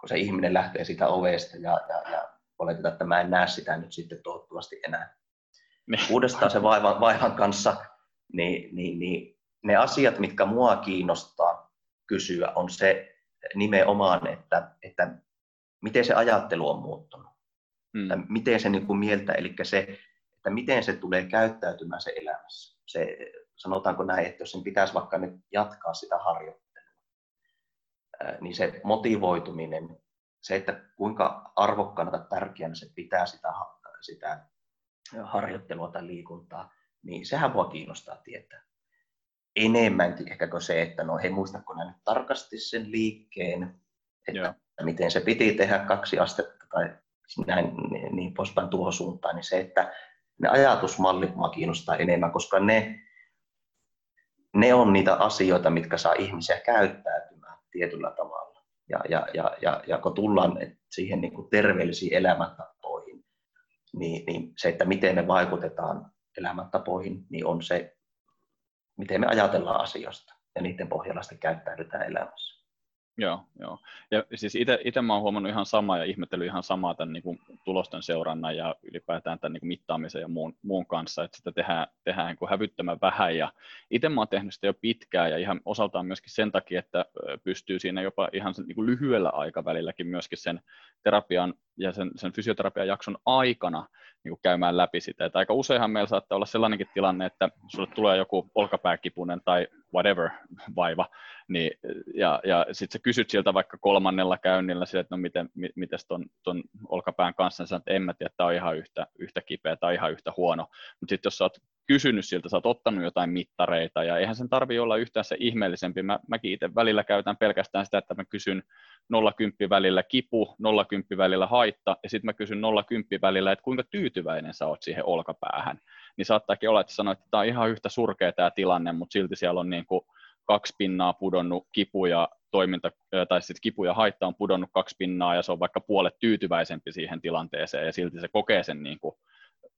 kun se ihminen lähtee sitä ovesta ja, ja, ja oletetaan, että mä en näe sitä nyt sitten toivottavasti enää niin. uudestaan se vaivan, vaivan kanssa, niin, niin, niin ne asiat, mitkä mua kiinnostaa kysyä, on se nimenomaan, että, että miten se ajattelu on muuttunut. Hmm. miten se niin kuin mieltä, eli se, että miten se tulee käyttäytymään se elämässä. Se, sanotaanko näin, että jos sen pitäisi vaikka nyt jatkaa sitä harjoittelua, niin se motivoituminen, se, että kuinka arvokkaana tai tärkeänä se pitää sitä, sitä harjoittelua tai liikuntaa, niin sehän voi kiinnostaa tietää enemmänkin ehkä kuin se, että no hei muistatko näin nyt tarkasti sen liikkeen, että Joo. miten se piti tehdä kaksi astetta tai näin niin, niin poispäin tuohon suuntaan, niin se, että ne ajatusmallit mua kiinnostaa enemmän, koska ne, ne on niitä asioita, mitkä saa ihmisiä käyttäytymään tietyllä tavalla. Ja, ja, ja, ja, ja kun tullaan siihen niin kuin terveellisiin elämäntapoihin, niin, niin se, että miten me vaikutetaan elämäntapoihin, niin on se miten me ajatellaan asioista ja niiden pohjalla sitten käyttäydytään elämässä. Joo, joo. Ja siis itse mä oon huomannut ihan samaa ja ihmetellyt ihan samaa tämän niin kuin, tulosten seurannan ja ylipäätään tämän niin kuin, mittaamisen ja muun, muun kanssa, että sitä tehdään, tehdään niin kuin, hävyttömän vähän ja itse mä oon tehnyt sitä jo pitkään ja ihan osaltaan myöskin sen takia, että pystyy siinä jopa ihan niin kuin, lyhyellä aikavälilläkin myöskin sen terapian ja sen, sen fysioterapian jakson aikana niin kuin käymään läpi sitä. Että aika useinhan meillä saattaa olla sellainenkin tilanne, että sulle tulee joku olkapääkipunen tai whatever vaiva, niin, ja, ja sitten sä kysyt sieltä vaikka kolmannella käynnillä, sille, että no miten, miten ton, ton olkapään kanssa, niin sanot, että en mä tiedä, tämä on ihan yhtä, yhtä kipeä tai ihan yhtä huono. Mutta sitten jos sä oot kysynyt siltä, sä oot ottanut jotain mittareita, ja eihän sen tarvi olla yhtään se ihmeellisempi. Mä, mäkin itse välillä käytän pelkästään sitä, että mä kysyn 0,10 välillä kipu, 0,10 välillä haitta, ja sitten mä kysyn 0,10 välillä, että kuinka tyytyväinen sä oot siihen olkapäähän. Niin saattaakin olla, että sanoit, että tämä on ihan yhtä surkea tämä tilanne, mutta silti siellä on niin kuin kaksi pinnaa pudonnut kipu ja toiminta, tai sitten kipu ja haitta on pudonnut kaksi pinnaa, ja se on vaikka puolet tyytyväisempi siihen tilanteeseen, ja silti se kokee sen niin kuin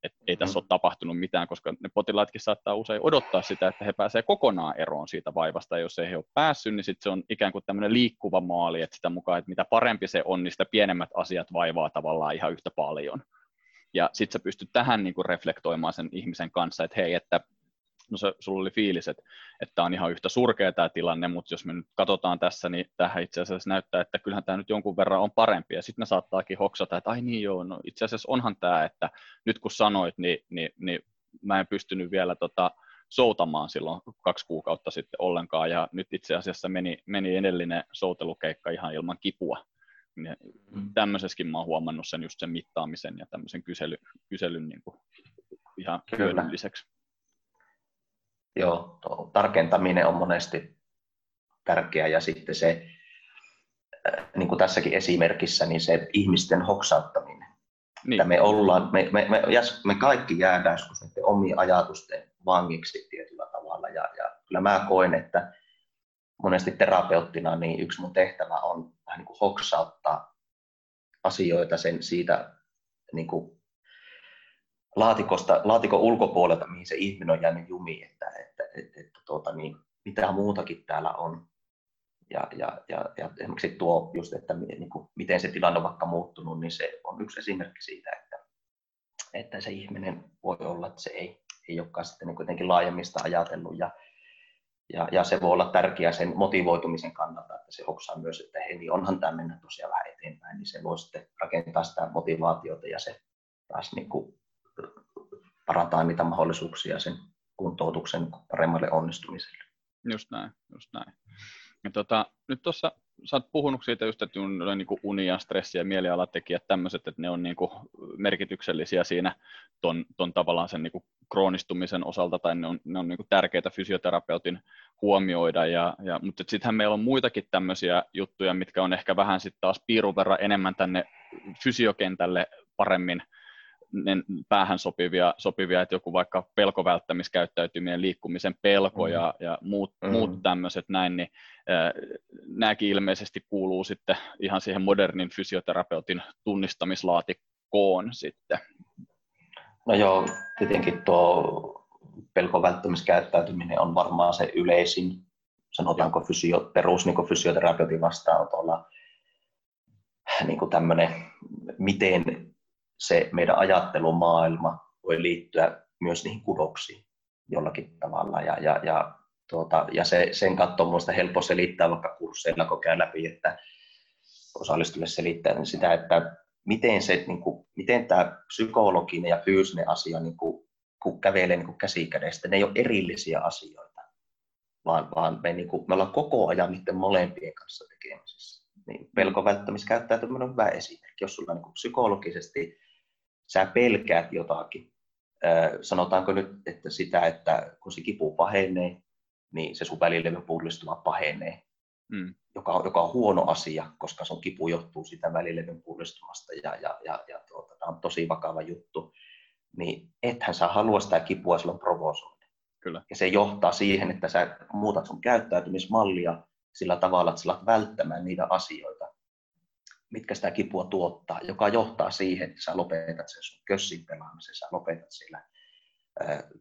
että ei tässä mm. ole tapahtunut mitään, koska ne potilaatkin saattaa usein odottaa sitä, että he pääsevät kokonaan eroon siitä vaivasta, ja jos ei he ole päässyt, niin sitten se on ikään kuin tämmöinen liikkuva maali, että sitä mukaan, että mitä parempi se on, niin sitä pienemmät asiat vaivaa tavallaan ihan yhtä paljon. Ja sitten sä pystyt tähän niin kuin reflektoimaan sen ihmisen kanssa, että hei, että no se, sulla oli fiilis, että, että on ihan yhtä surkea tämä tilanne, mutta jos me nyt katsotaan tässä, niin tähän itse asiassa näyttää, että kyllähän tämä nyt jonkun verran on parempi, ja sitten ne saattaakin hoksata, että ai niin joo, no itse asiassa onhan tämä, että nyt kun sanoit, niin, niin, niin mä en pystynyt vielä tota, soutamaan silloin kaksi kuukautta sitten ollenkaan, ja nyt itse asiassa meni, meni edellinen soutelukeikka ihan ilman kipua. Ja mm. tämmöisessäkin mä oon huomannut sen just sen mittaamisen ja tämmöisen kysely, kyselyn niin kuin ihan hyödylliseksi joo, tarkentaminen on monesti tärkeää ja sitten se, äh, niin kuin tässäkin esimerkissä, niin se ihmisten hoksauttaminen. Niin. Että me, ollaan, me, me, me, me kaikki jäädään joskus niiden omien ajatusten vangiksi tietyllä tavalla. Ja, ja kyllä mä koen, että monesti terapeuttina niin yksi mun tehtävä on vähän niin kuin hoksauttaa asioita sen siitä niin kuin laatikosta, laatikon ulkopuolelta, mihin se ihminen on jäänyt jumiin, että, että, että, että tuota, niin, mitä muutakin täällä on. Ja, ja, ja, ja esimerkiksi tuo just, että niin kuin, miten se tilanne on vaikka muuttunut, niin se on yksi esimerkki siitä, että, että se ihminen voi olla, että se ei, ei olekaan sitten niin kuitenkin laajemmista ajatellut ja, ja, ja, se voi olla tärkeää sen motivoitumisen kannalta, että se hoksaa myös, että hei, niin onhan tämä mennä tosiaan vähän eteenpäin, niin se voi sitten rakentaa sitä motivaatiota ja se taas niin kuin parantaa niitä mahdollisuuksia sen kuntoutuksen paremmalle onnistumiselle. Just näin, just näin. Ja tota, nyt tuossa sä oot puhunut siitä just, että niin kuin uni ja stressi ja mielialatekijät tämmöiset, että ne on niin kuin merkityksellisiä siinä ton, ton tavallaan sen niin kuin kroonistumisen osalta, tai ne on, ne on niin kuin tärkeitä fysioterapeutin huomioida, ja, ja, mutta sittenhän meillä on muitakin tämmöisiä juttuja, mitkä on ehkä vähän sitten taas piirun verran enemmän tänne fysiokentälle paremmin päähän sopivia, sopivia, että joku vaikka pelkovälttämiskäyttäytyminen, liikkumisen pelko mm. ja, ja muut, mm. muut tämmöiset näin, niin äh, nämäkin ilmeisesti kuuluu sitten ihan siihen modernin fysioterapeutin tunnistamislaatikkoon sitten. No joo, tietenkin tuo pelkovälttämiskäyttäytyminen on varmaan se yleisin, sanotaanko fysio, perus niin fysioterapeutin vastaanotolla, niin tämmöinen, miten se meidän ajattelumaailma voi liittyä myös niihin kudoksiin jollakin tavalla. Ja, ja, ja, tuota, ja se, sen katto on minusta helppo selittää vaikka kursseilla, kun käy läpi, että osallistujille selittää niin sitä, että miten, se, niin kuin, miten tämä psykologinen ja fyysinen asia niin kuin, kun kävelee niin käsikädestä, ne ei ole erillisiä asioita, vaan, vaan me, niin kuin, me ollaan koko ajan niiden molempien kanssa tekemisissä. Niin pelko välttämiskäyttäytyminen on hyvä esimerkki. Jos sulla niin kuin psykologisesti sä pelkäät jotakin. Sanotaanko nyt, että sitä, että kun se kipu pahenee, niin se sun välilevyn pullistuma pahenee, mm. joka, on, joka on huono asia, koska sun kipu johtuu siitä välilevyn pullistumasta ja, ja, ja, ja tuota, tämä on tosi vakava juttu, niin ethän sä halua sitä kipua silloin provosoida. Kyllä. Ja se johtaa siihen, että sä muutat sun käyttäytymismallia sillä tavalla, että sä alat välttämään niitä asioita, mitkä sitä kipua tuottaa, joka johtaa siihen, että sä lopetat sen sun kössin pelaamisen, sä lopetat siellä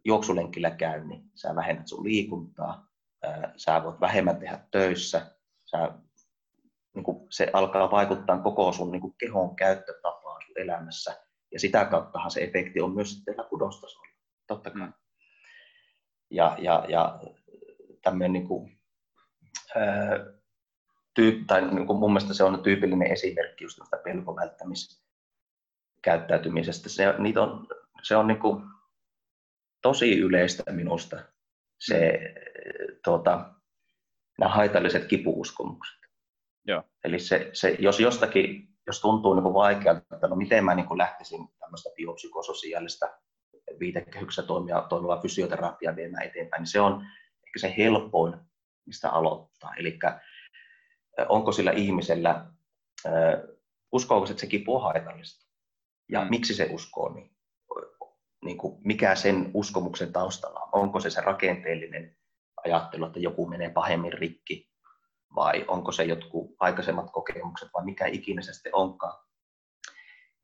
juoksulenkillä käynnin, sä vähennät sun liikuntaa, sä voit vähemmän tehdä töissä, sä, niin kuin se alkaa vaikuttaa koko sun niin kuin kehon käyttötapaan sun elämässä, ja sitä kauttahan se efekti on myös sitten kudostasolla, totta kai. Mm. Ja, ja, ja tämmöinen niin kuin, tyyp, tai niin kuin mun mielestä se on tyypillinen esimerkki just tästä pelkovälttämis, käyttäytymisestä. Se, niitä on, se on niin kuin tosi yleistä minusta, se, tuota, nämä haitalliset kipuuskomukset. Joo. Eli se, se, jos jostakin, jos tuntuu niin vaikealta, että no miten mä niin kuin lähtisin tämmöistä biopsykososiaalista viitekehyksessä toimia, toimivaa fysioterapiaa viemään eteenpäin, niin se on ehkä se helpoin, mistä aloittaa. Eli onko sillä ihmisellä, uskoako se, että se kipu on haitallista? Ja mm. miksi se uskoo niin? niin kuin mikä sen uskomuksen taustalla on? Onko se se rakenteellinen ajattelu, että joku menee pahemmin rikki, vai onko se jotkut aikaisemmat kokemukset, vai mikä ikinä se sitten onkaan?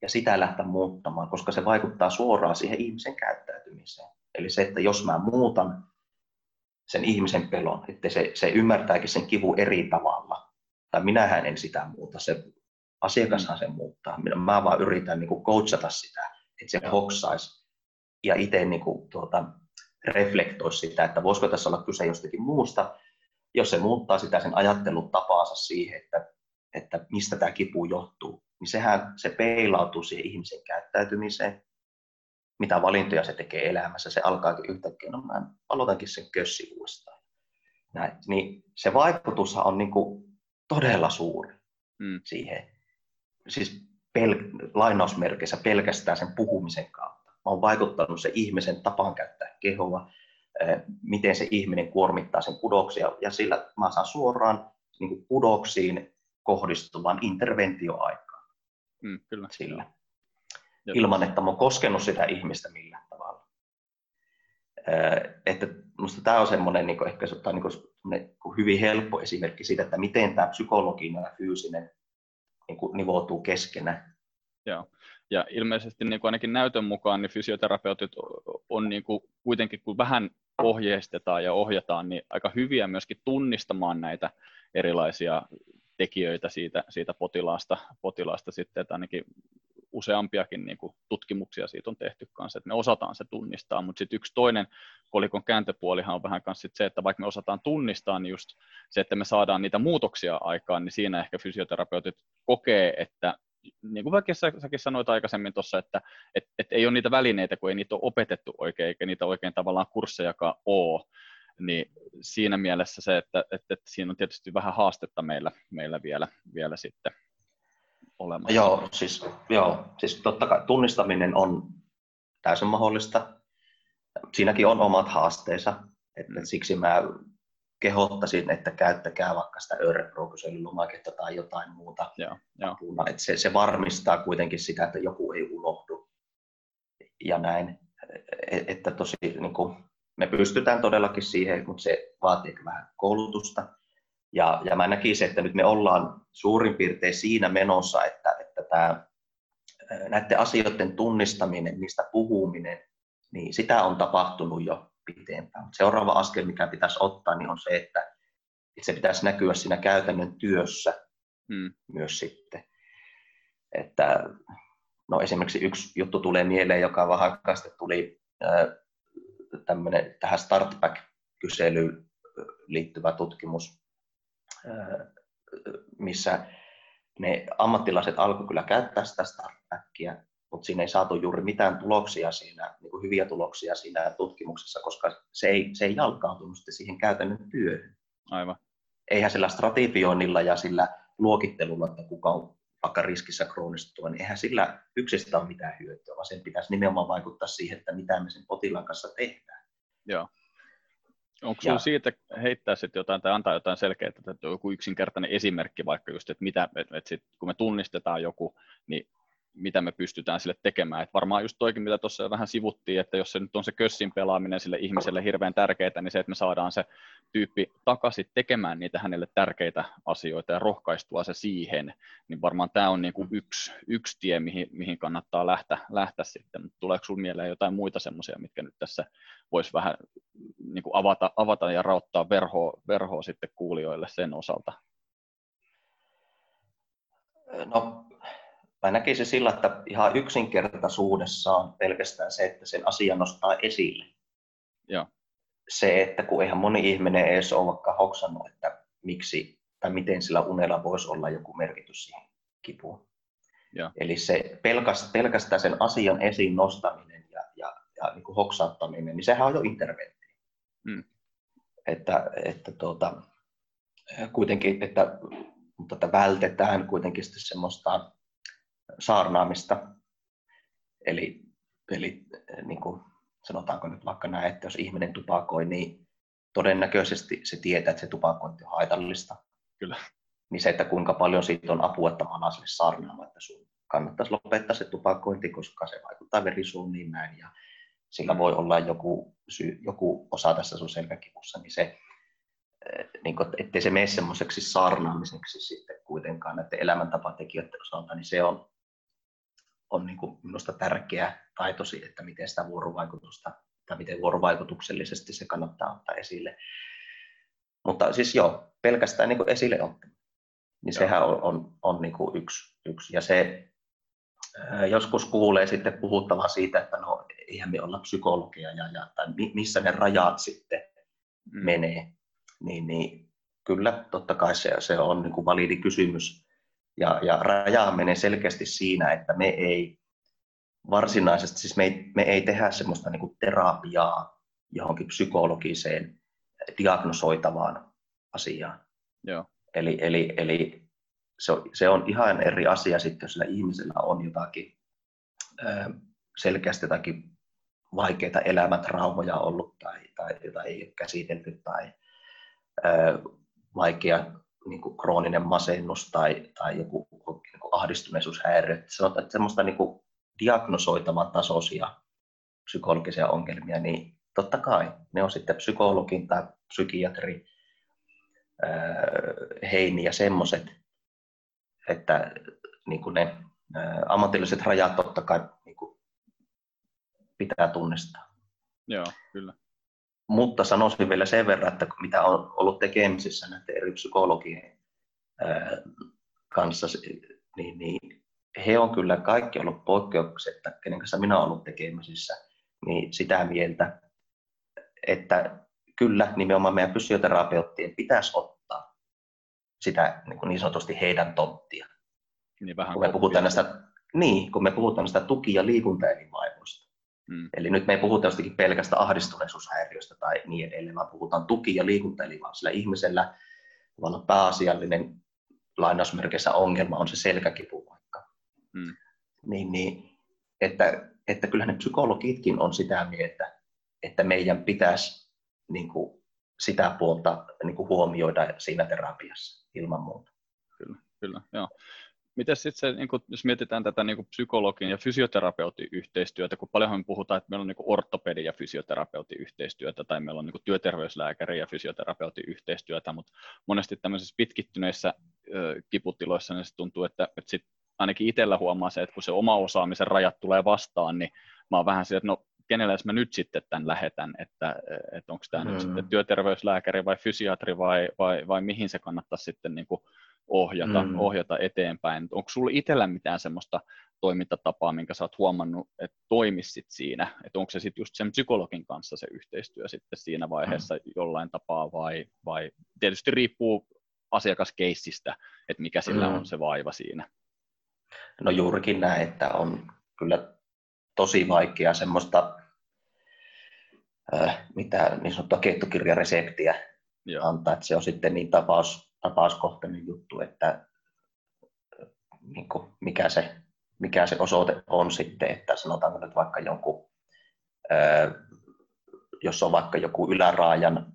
Ja sitä lähteä muuttamaan, koska se vaikuttaa suoraan siihen ihmisen käyttäytymiseen. Eli se, että jos mä muutan sen ihmisen pelon, että se, se ymmärtääkin sen kivu eri tavalla, tai minähän en sitä muuta, se asiakashan sen muuttaa. Mä vaan yritän niin kuin coachata sitä, että se hoksaisi ja itse niin kuin, tuota, reflektoisi sitä, että voisiko tässä olla kyse jostakin muusta, jos se muuttaa sitä sen ajattelun tapaansa siihen, että, että mistä tämä kipu johtuu, niin sehän se peilautuu siihen ihmisen käyttäytymiseen, mitä valintoja se tekee elämässä, se alkaakin yhtäkkiä, no mä aloitankin sen kössi uudestaan. Näin. Niin se vaikutushan on niin kuin todella suuri mm. siihen. Siis pel- lainausmerkeissä pelkästään sen puhumisen kautta. Mä oon vaikuttanut se ihmisen tapaan käyttää kehoa, miten se ihminen kuormittaa sen kudoksia, ja sillä mä saan suoraan niin kuin kudoksiin kohdistuvan interventioaikaan mm, kyllä. sillä. Joo. Ilman, että mä oon koskenut sitä ihmistä millään tavalla. Että minusta tämä on semmoinen niin ehkä tai niin kuin hyvin helppo esimerkki siitä, että miten tämä psykologinen ja fyysinen niin kuin nivoutuu keskenään. Joo. Ja ilmeisesti niin kuin ainakin näytön mukaan niin fysioterapeutit on niin kuin kuitenkin, kun vähän ohjeistetaan ja ohjataan, niin aika hyviä myöskin tunnistamaan näitä erilaisia tekijöitä siitä, siitä potilaasta, potilaasta sitten, että ainakin useampiakin niin kuin tutkimuksia siitä on tehty kanssa, että me osataan se tunnistaa, mutta sitten yksi toinen kolikon kääntöpuolihan on vähän kanssa se, että vaikka me osataan tunnistaa, niin just se, että me saadaan niitä muutoksia aikaan, niin siinä ehkä fysioterapeutit kokee, että niin kuin vaikka sä, säkin sanoit aikaisemmin tuossa, että et, et ei ole niitä välineitä, kun ei niitä ole opetettu oikein, eikä niitä oikein tavallaan kurssejakaan ole, niin siinä mielessä se, että, että, että siinä on tietysti vähän haastetta meillä, meillä vielä, vielä sitten olemassa. Joo, siis, joo, siis totta kai tunnistaminen on täysin mahdollista. Siinäkin on omat haasteensa, että siksi mä kehottaisin, että käyttäkää vaikka sitä Örebro-kyselylomaketta tai jotain muuta. Joo, joo. Että se, se varmistaa kuitenkin sitä, että joku ei unohdu ja näin. Että tosi, niin kuin, me pystytään todellakin siihen, mutta se vaatii vähän koulutusta. Ja, ja mä näkisin, että nyt me ollaan suurin piirtein siinä menossa, että, että tämä, näiden asioiden tunnistaminen, niistä puhuminen, niin sitä on tapahtunut jo pitempään. Seuraava askel, mikä pitäisi ottaa, niin on se, että se pitäisi näkyä siinä käytännön työssä hmm. myös sitten. Että, no esimerkiksi yksi juttu tulee mieleen, joka vähän tuli tämmöinen tähän Startback-kyselyyn liittyvä tutkimus, missä ne ammattilaiset alkoivat kyllä käyttää sitä Startbackia, mutta siinä ei saatu juuri mitään tuloksia siinä, niin kuin hyviä tuloksia siinä tutkimuksessa, koska se ei, se ei jalkautunut sitten siihen käytännön työhön. Aivan. Eihän sillä stratifioinnilla ja sillä luokittelulla, että kuka on vaikka riskissä kroonistua, niin eihän sillä yksistä ole mitään hyötyä, vaan sen pitäisi nimenomaan vaikuttaa siihen, että mitä me sen potilaan kanssa tehdään. Joo. Onko sinulla siitä heittää sitten jotain tai antaa jotain selkeää, että joku yksinkertainen esimerkki vaikka just, että mitä, että sit, kun me tunnistetaan joku, niin mitä me pystytään sille tekemään. Et varmaan just toikin, mitä tuossa vähän sivuttiin, että jos se nyt on se kössin pelaaminen sille ihmiselle hirveän tärkeää, niin se, että me saadaan se tyyppi takaisin tekemään niitä hänelle tärkeitä asioita ja rohkaistua se siihen, niin varmaan tämä on niin kuin yksi, yksi tie, mihin, mihin kannattaa lähteä, lähteä sitten. Tuleeko sinulle mieleen jotain muita semmoisia, mitkä nyt tässä voisi vähän niin kuin avata, avata ja rauttaa verhoa, verhoa sitten kuulijoille sen osalta? No Mä näkisin sillä, että ihan yksinkertaisuudessaan pelkästään se, että sen asian nostaa esille. Joo. Se, että kun eihän moni ihminen edes ole vaikka hoksannut, että miksi tai miten sillä unella voisi olla joku merkitys siihen kipuun. Ja. Eli se pelkästään sen asian esiin nostaminen ja, ja, ja niin kuin hoksauttaminen, niin sehän on jo interventio. Mm. Että, että tuota, kuitenkin, että, mutta että vältetään kuitenkin semmoista saarnaamista. Eli, eli niin kuin sanotaanko nyt vaikka näin, että jos ihminen tupakoi, niin todennäköisesti se tietää, että se tupakointi on haitallista. Kyllä. Niin se, että kuinka paljon siitä on apua, että mä sille saarnaamaan, että sun kannattaisi lopettaa se tupakointi, koska se vaikuttaa verisuoniin näin ja sillä voi olla joku, syy, joku osa tässä sun selkäkivussa, niin se, eh, niin kuin, ettei se mene semmoiseksi saarnaamiseksi sitten kuitenkaan näiden elämäntapatekijöiden osalta, niin se on, on niin kuin minusta tärkeä taitosi, että miten sitä vuorovaikutusta tai miten vuorovaikutuksellisesti se kannattaa ottaa esille. Mutta siis joo, pelkästään niin kuin esille ottaminen, niin joo. sehän on, on, on niin kuin yksi, yksi. Ja se joskus kuulee sitten puhuttava siitä, että no eihän me olla psykologia ja, ja tai missä ne rajat sitten mm. menee. Niin, niin kyllä, totta kai se, se on niin kuin validi kysymys. Ja, ja raja menee selkeästi siinä, että me ei varsinaisesti, siis me ei, me ei tehdä semmoista niin terapiaa johonkin psykologiseen diagnosoitavaan asiaan. Joo. Eli, eli, eli se, on, se on ihan eri asia sitten, jos sillä ihmisellä on jotakin selkeästi jotakin vaikeita elämäntraumoja ollut tai, tai jota ei ole käsitelty tai vaikea niin kuin krooninen masennus tai, tai joku niin kuin ahdistuneisuushäiriö. Sanotaan, että semmoista niin kuin diagnosoitavan tasoisia psykologisia ongelmia, niin totta kai ne on sitten psykologin tai psykiatri, heini ja semmoiset, että niin kuin ne ammatilliset rajat totta kai niin kuin pitää tunnistaa. Joo, kyllä. Mutta sanoisin vielä sen verran, että mitä on ollut tekemisissä näiden eri psykologien kanssa, niin, niin he on kyllä kaikki ollut poikkeuksetta, kenen kanssa minä olen ollut tekemisissä, niin sitä mieltä, että kyllä nimenomaan meidän fysioterapeuttien pitäisi ottaa sitä niin, kuin niin sanotusti heidän tonttia. Niin vähän kun me puhutaan näistä, niin, kun me puhutaan näistä tuki- ja liikuntaelinvaivoista. Hmm. Eli nyt me ei puhuta jostakin pelkästä ahdistuneisuushäiriöstä tai niin edelleen, vaan puhutaan tuki- ja liikuntaelinvaivoista. Sillä ihmisellä olla pääasiallinen lainausmerkeissä ongelma on se selkäkipu vaikka. Hmm. Niin, niin, että, että kyllähän ne psykologitkin on sitä mieltä, että meidän pitäisi niin kuin, sitä puolta niin kuin huomioida siinä terapiassa ilman muuta. Kyllä, kyllä, joo. Miten sitten se, niin kun, jos mietitään tätä niin psykologin ja fysioterapeutin yhteistyötä, kun paljonhan puhutaan, että meillä on niin ortopedi ja fysioterapeutin yhteistyötä, tai meillä on niin työterveyslääkäri ja fysioterapeutin yhteistyötä, mutta monesti tämmöisissä pitkittyneissä ö, kiputiloissa niin se tuntuu, että, että sit ainakin itsellä huomaa se, että kun se oma osaamisen rajat tulee vastaan, niin mä oon vähän se, että no kenelle mä nyt sitten tämän lähetän, että, että onko tämä mm. nyt sitten työterveyslääkäri vai fysiatri vai, vai, vai mihin se kannattaa sitten niin kuin ohjata, mm. ohjata eteenpäin. Onko sulla itsellä mitään semmoista toimintatapaa, minkä sä oot huomannut, että toimisit siinä, että onko se sitten just sen psykologin kanssa se yhteistyö sitten siinä vaiheessa mm. jollain tapaa vai, vai tietysti riippuu asiakaskeissistä, että mikä sillä mm. on se vaiva siinä. No juurikin näin, että on kyllä tosi vaikea semmoista äh, mitä niin sanottua kettukirjareseptiä Joo. antaa, että se on sitten niin tapaus, tapauskohtainen juttu, että niin kuin, mikä, se, mikä se osoite on sitten, että sanotaanko nyt vaikka jonkun, äh, jos on vaikka joku yläraajan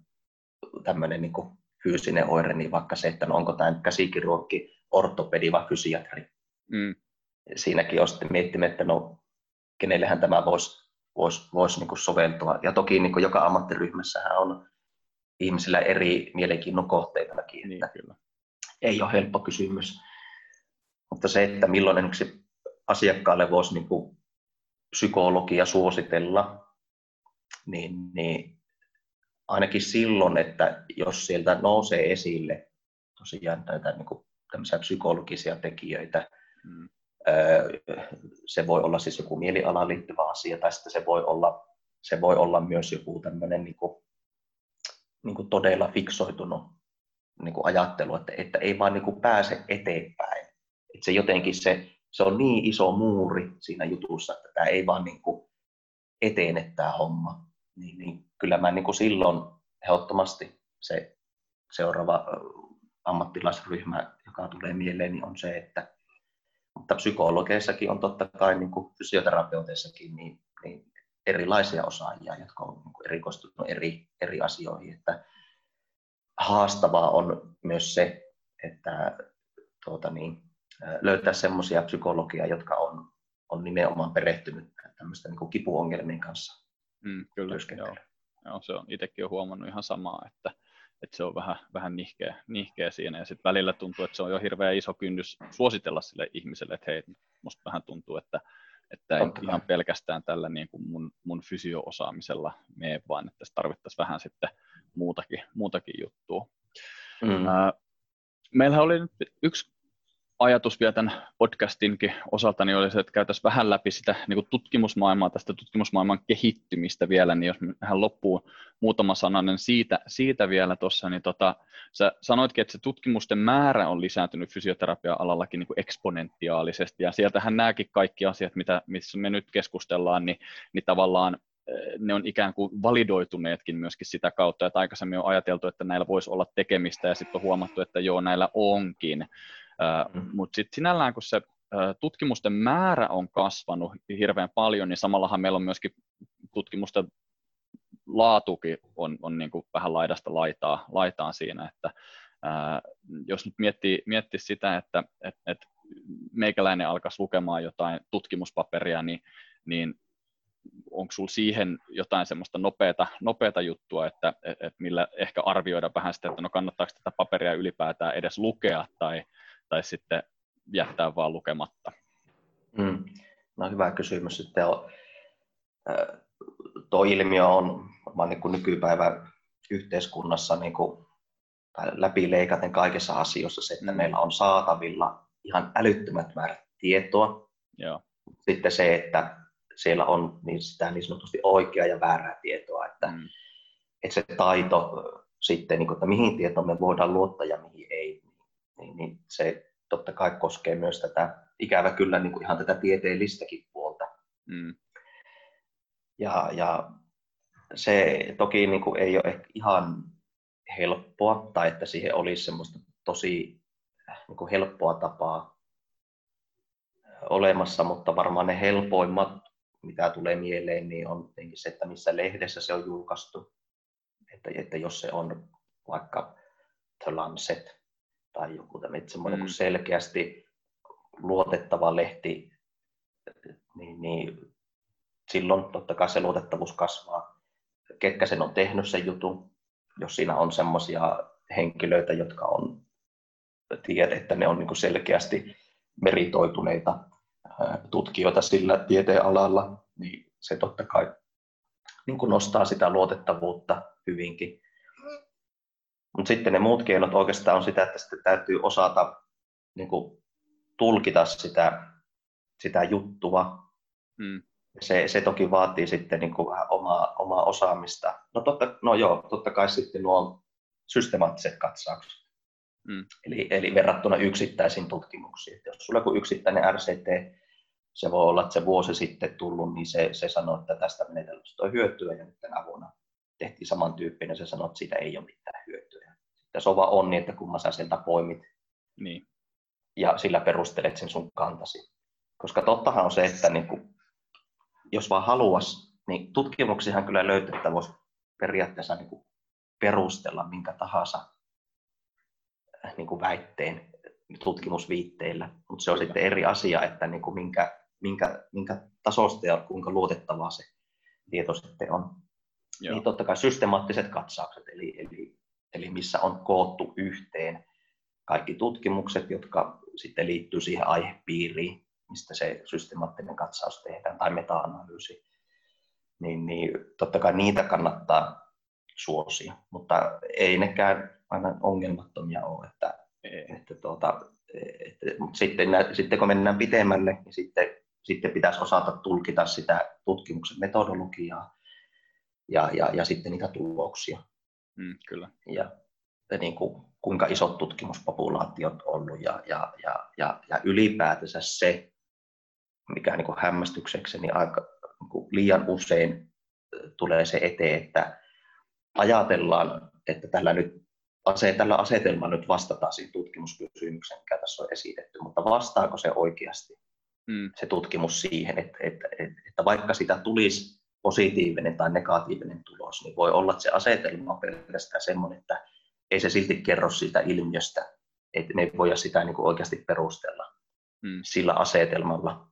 tämmöinen niin kuin fyysinen oire, niin vaikka se, että no onko tämä käsikirurgi, ortopedi vai fysiatri. Mm. Siinäkin on sitten miettimään, että no kenellehän tämä voisi vois, vois niin soveltua. Ja toki niin joka ammattiryhmässähän on ihmisillä eri mielenkiinnon kohteitakin, niin, kyllä. ei ole helppo kysymys. Mutta se, että milloin yksi asiakkaalle voisi niin kuin psykologia suositella, niin, niin ainakin silloin, että jos sieltä nousee esille tosiaan näitä niin kuin psykologisia tekijöitä, mm se voi olla siis joku mielialaan liittyvä asia, tai sitten se voi olla, se voi olla myös joku tämmöinen niin kuin, niin kuin todella fiksoitunut niin kuin ajattelu, että, että ei vaan niin kuin pääse eteenpäin. Että se jotenkin se, se on niin iso muuri siinä jutussa, että tämä ei vaan niin kuin etene tämä homma. Niin, niin kyllä mä niin kuin silloin ehdottomasti se seuraava ammattilaisryhmä, joka tulee mieleen, niin on se, että mutta psykologeissakin on totta kai, niin kuin fysioterapeuteissakin, niin, niin erilaisia osaajia, jotka on niin erikoistunut eri, eri asioihin. Että haastavaa on myös se, että tuota niin, löytää semmoisia psykologia, jotka on, on nimenomaan perehtynyt tämmöisten niin kipuongelmien kanssa mm, kyllä, joo. joo. se on itsekin on huomannut ihan samaa, että, että se on vähän, vähän nihkeä, nihkeä siinä, ja sitten välillä tuntuu, että se on jo hirveän iso kynnys suositella sille ihmiselle, että hei, musta vähän tuntuu, että, että ei ihan pelkästään tällä niin kuin mun, mun fysio-osaamisella mene, vaan että tarvittaisiin vähän sitten muutakin, muutakin juttua. Mm. Meillähän oli nyt yksi ajatus vielä tämän podcastinkin osalta niin oli se, että käytäisiin vähän läpi sitä niin tutkimusmaailmaa, tästä tutkimusmaailman kehittymistä vielä, niin jos hän loppuu muutama sananen siitä, siitä vielä tuossa, niin tota, sä sanoitkin, että se tutkimusten määrä on lisääntynyt fysioterapia-alallakin niin kuin eksponentiaalisesti, ja sieltähän nämäkin kaikki asiat, mitä, missä me nyt keskustellaan, niin, niin tavallaan eh, ne on ikään kuin validoituneetkin myöskin sitä kautta, että aikaisemmin on ajateltu, että näillä voisi olla tekemistä, ja sitten on huomattu, että joo, näillä onkin. Mm. Mutta sitten sinällään, kun se tutkimusten määrä on kasvanut hirveän paljon, niin samallahan meillä on myöskin tutkimusten laatukin on, on niin kuin vähän laidasta laitaa, laitaan siinä, että ää, jos nyt miettii, miettii sitä, että et, et meikäläinen alkaisi lukemaan jotain tutkimuspaperia, niin, niin onko sinulla siihen jotain semmoista nopeata, nopeata juttua, että et, et millä ehkä arvioida vähän sitä, että no kannattaako tätä paperia ylipäätään edes lukea, tai, tai sitten jättää vaan lukematta? Mm. No hyvä kysymys. Sitten on, tuo ilmiö on varmaan niin kuin nykypäivän yhteiskunnassa niin kuin läpileikaten kaikissa asioissa se, että mm. meillä on saatavilla ihan älyttömät määrät tietoa. Joo. Sitten se, että siellä on niin sitä niin sanotusti oikeaa ja väärää tietoa, että, mm. että se taito sitten, niin kuin, että mihin tietoon me voidaan luottaa ja mihin ei, niin, niin se totta kai koskee myös tätä, ikävä kyllä niin kuin ihan tätä tieteellistäkin puolta. Mm. Ja, ja se toki niin kuin ei ole ehkä ihan helppoa, tai että siihen olisi semmoista tosi niin kuin helppoa tapaa olemassa, mutta varmaan ne helpoimmat, mitä tulee mieleen, niin on se, että missä lehdessä se on julkaistu. Että, että jos se on vaikka The Lancet tai joku tämmöinen semmoinen mm. selkeästi luotettava lehti, niin, niin silloin totta kai se luotettavuus kasvaa. Ketkä sen on tehnyt sen jutun, jos siinä on semmoisia henkilöitä, jotka on tiedä, että ne on niin kuin selkeästi meritoituneita tutkijoita sillä tieteen alalla, niin se totta kai niin kuin nostaa sitä luotettavuutta hyvinkin. Mutta sitten ne muut keinot oikeastaan on sitä, että sitten täytyy osata niin kuin, tulkita sitä, sitä juttua. Mm. Se, se toki vaatii sitten niin kuin, vähän omaa, omaa osaamista. No, totta, no joo, totta kai sitten nuo systemaattiset katsaukset. Mm. Eli, eli verrattuna yksittäisiin tutkimuksiin. Et jos sulla on yksittäinen RCT, se voi olla, että se vuosi sitten tullut, niin se, se sanoo, että tästä menetelmästä on hyötyä, ja nyt tänä vuonna tehtiin samantyyppinen, se sanoo, että siitä ei ole mitään hyötyä ja sova on niin, että kumman sä sieltä poimit. Niin. Ja sillä perustelet sen sun kantasi. Koska tottahan on se, että niin kuin, jos vaan haluas, niin tutkimuksihan kyllä löytyy, että voisi periaatteessa niin kuin perustella minkä tahansa äh, niin kuin väitteen tutkimusviitteillä, mutta se on sitten eri asia, että niin kuin minkä, minkä, minkä tasosta ja kuinka luotettavaa se tieto sitten on. Joo. Niin totta kai systemaattiset katsaukset, eli, eli eli missä on koottu yhteen kaikki tutkimukset, jotka sitten liittyy siihen aihepiiriin, mistä se systemaattinen katsaus tehdään, tai meta-analyysi, niin, niin totta kai niitä kannattaa suosia, mutta ei nekään aina ongelmattomia ole. Että, että tuota, että, mutta sitten, sitten kun mennään pitemmälle, niin sitten, sitten pitäisi osata tulkita sitä tutkimuksen metodologiaa ja, ja, ja sitten niitä tuloksia. Mm, kyllä. Ja, niin kuin, kuinka isot tutkimuspopulaatiot on ollut ja, ja, ja, ja, ja ylipäätänsä se, mikä niin kuin hämmästyksekseni aika niin kuin liian usein tulee se eteen, että ajatellaan, että tällä, nyt, tällä asetelmalla nyt vastataan siihen tutkimuskysymykseen, mikä tässä on esitetty, mutta vastaako se oikeasti mm. se tutkimus siihen, että, että, että, että vaikka sitä tulisi positiivinen tai negatiivinen tulos, niin voi olla, että se asetelma on pelkästään semmoinen, että ei se silti kerro siitä ilmiöstä, että me ei voida sitä niin kuin oikeasti perustella mm. sillä asetelmalla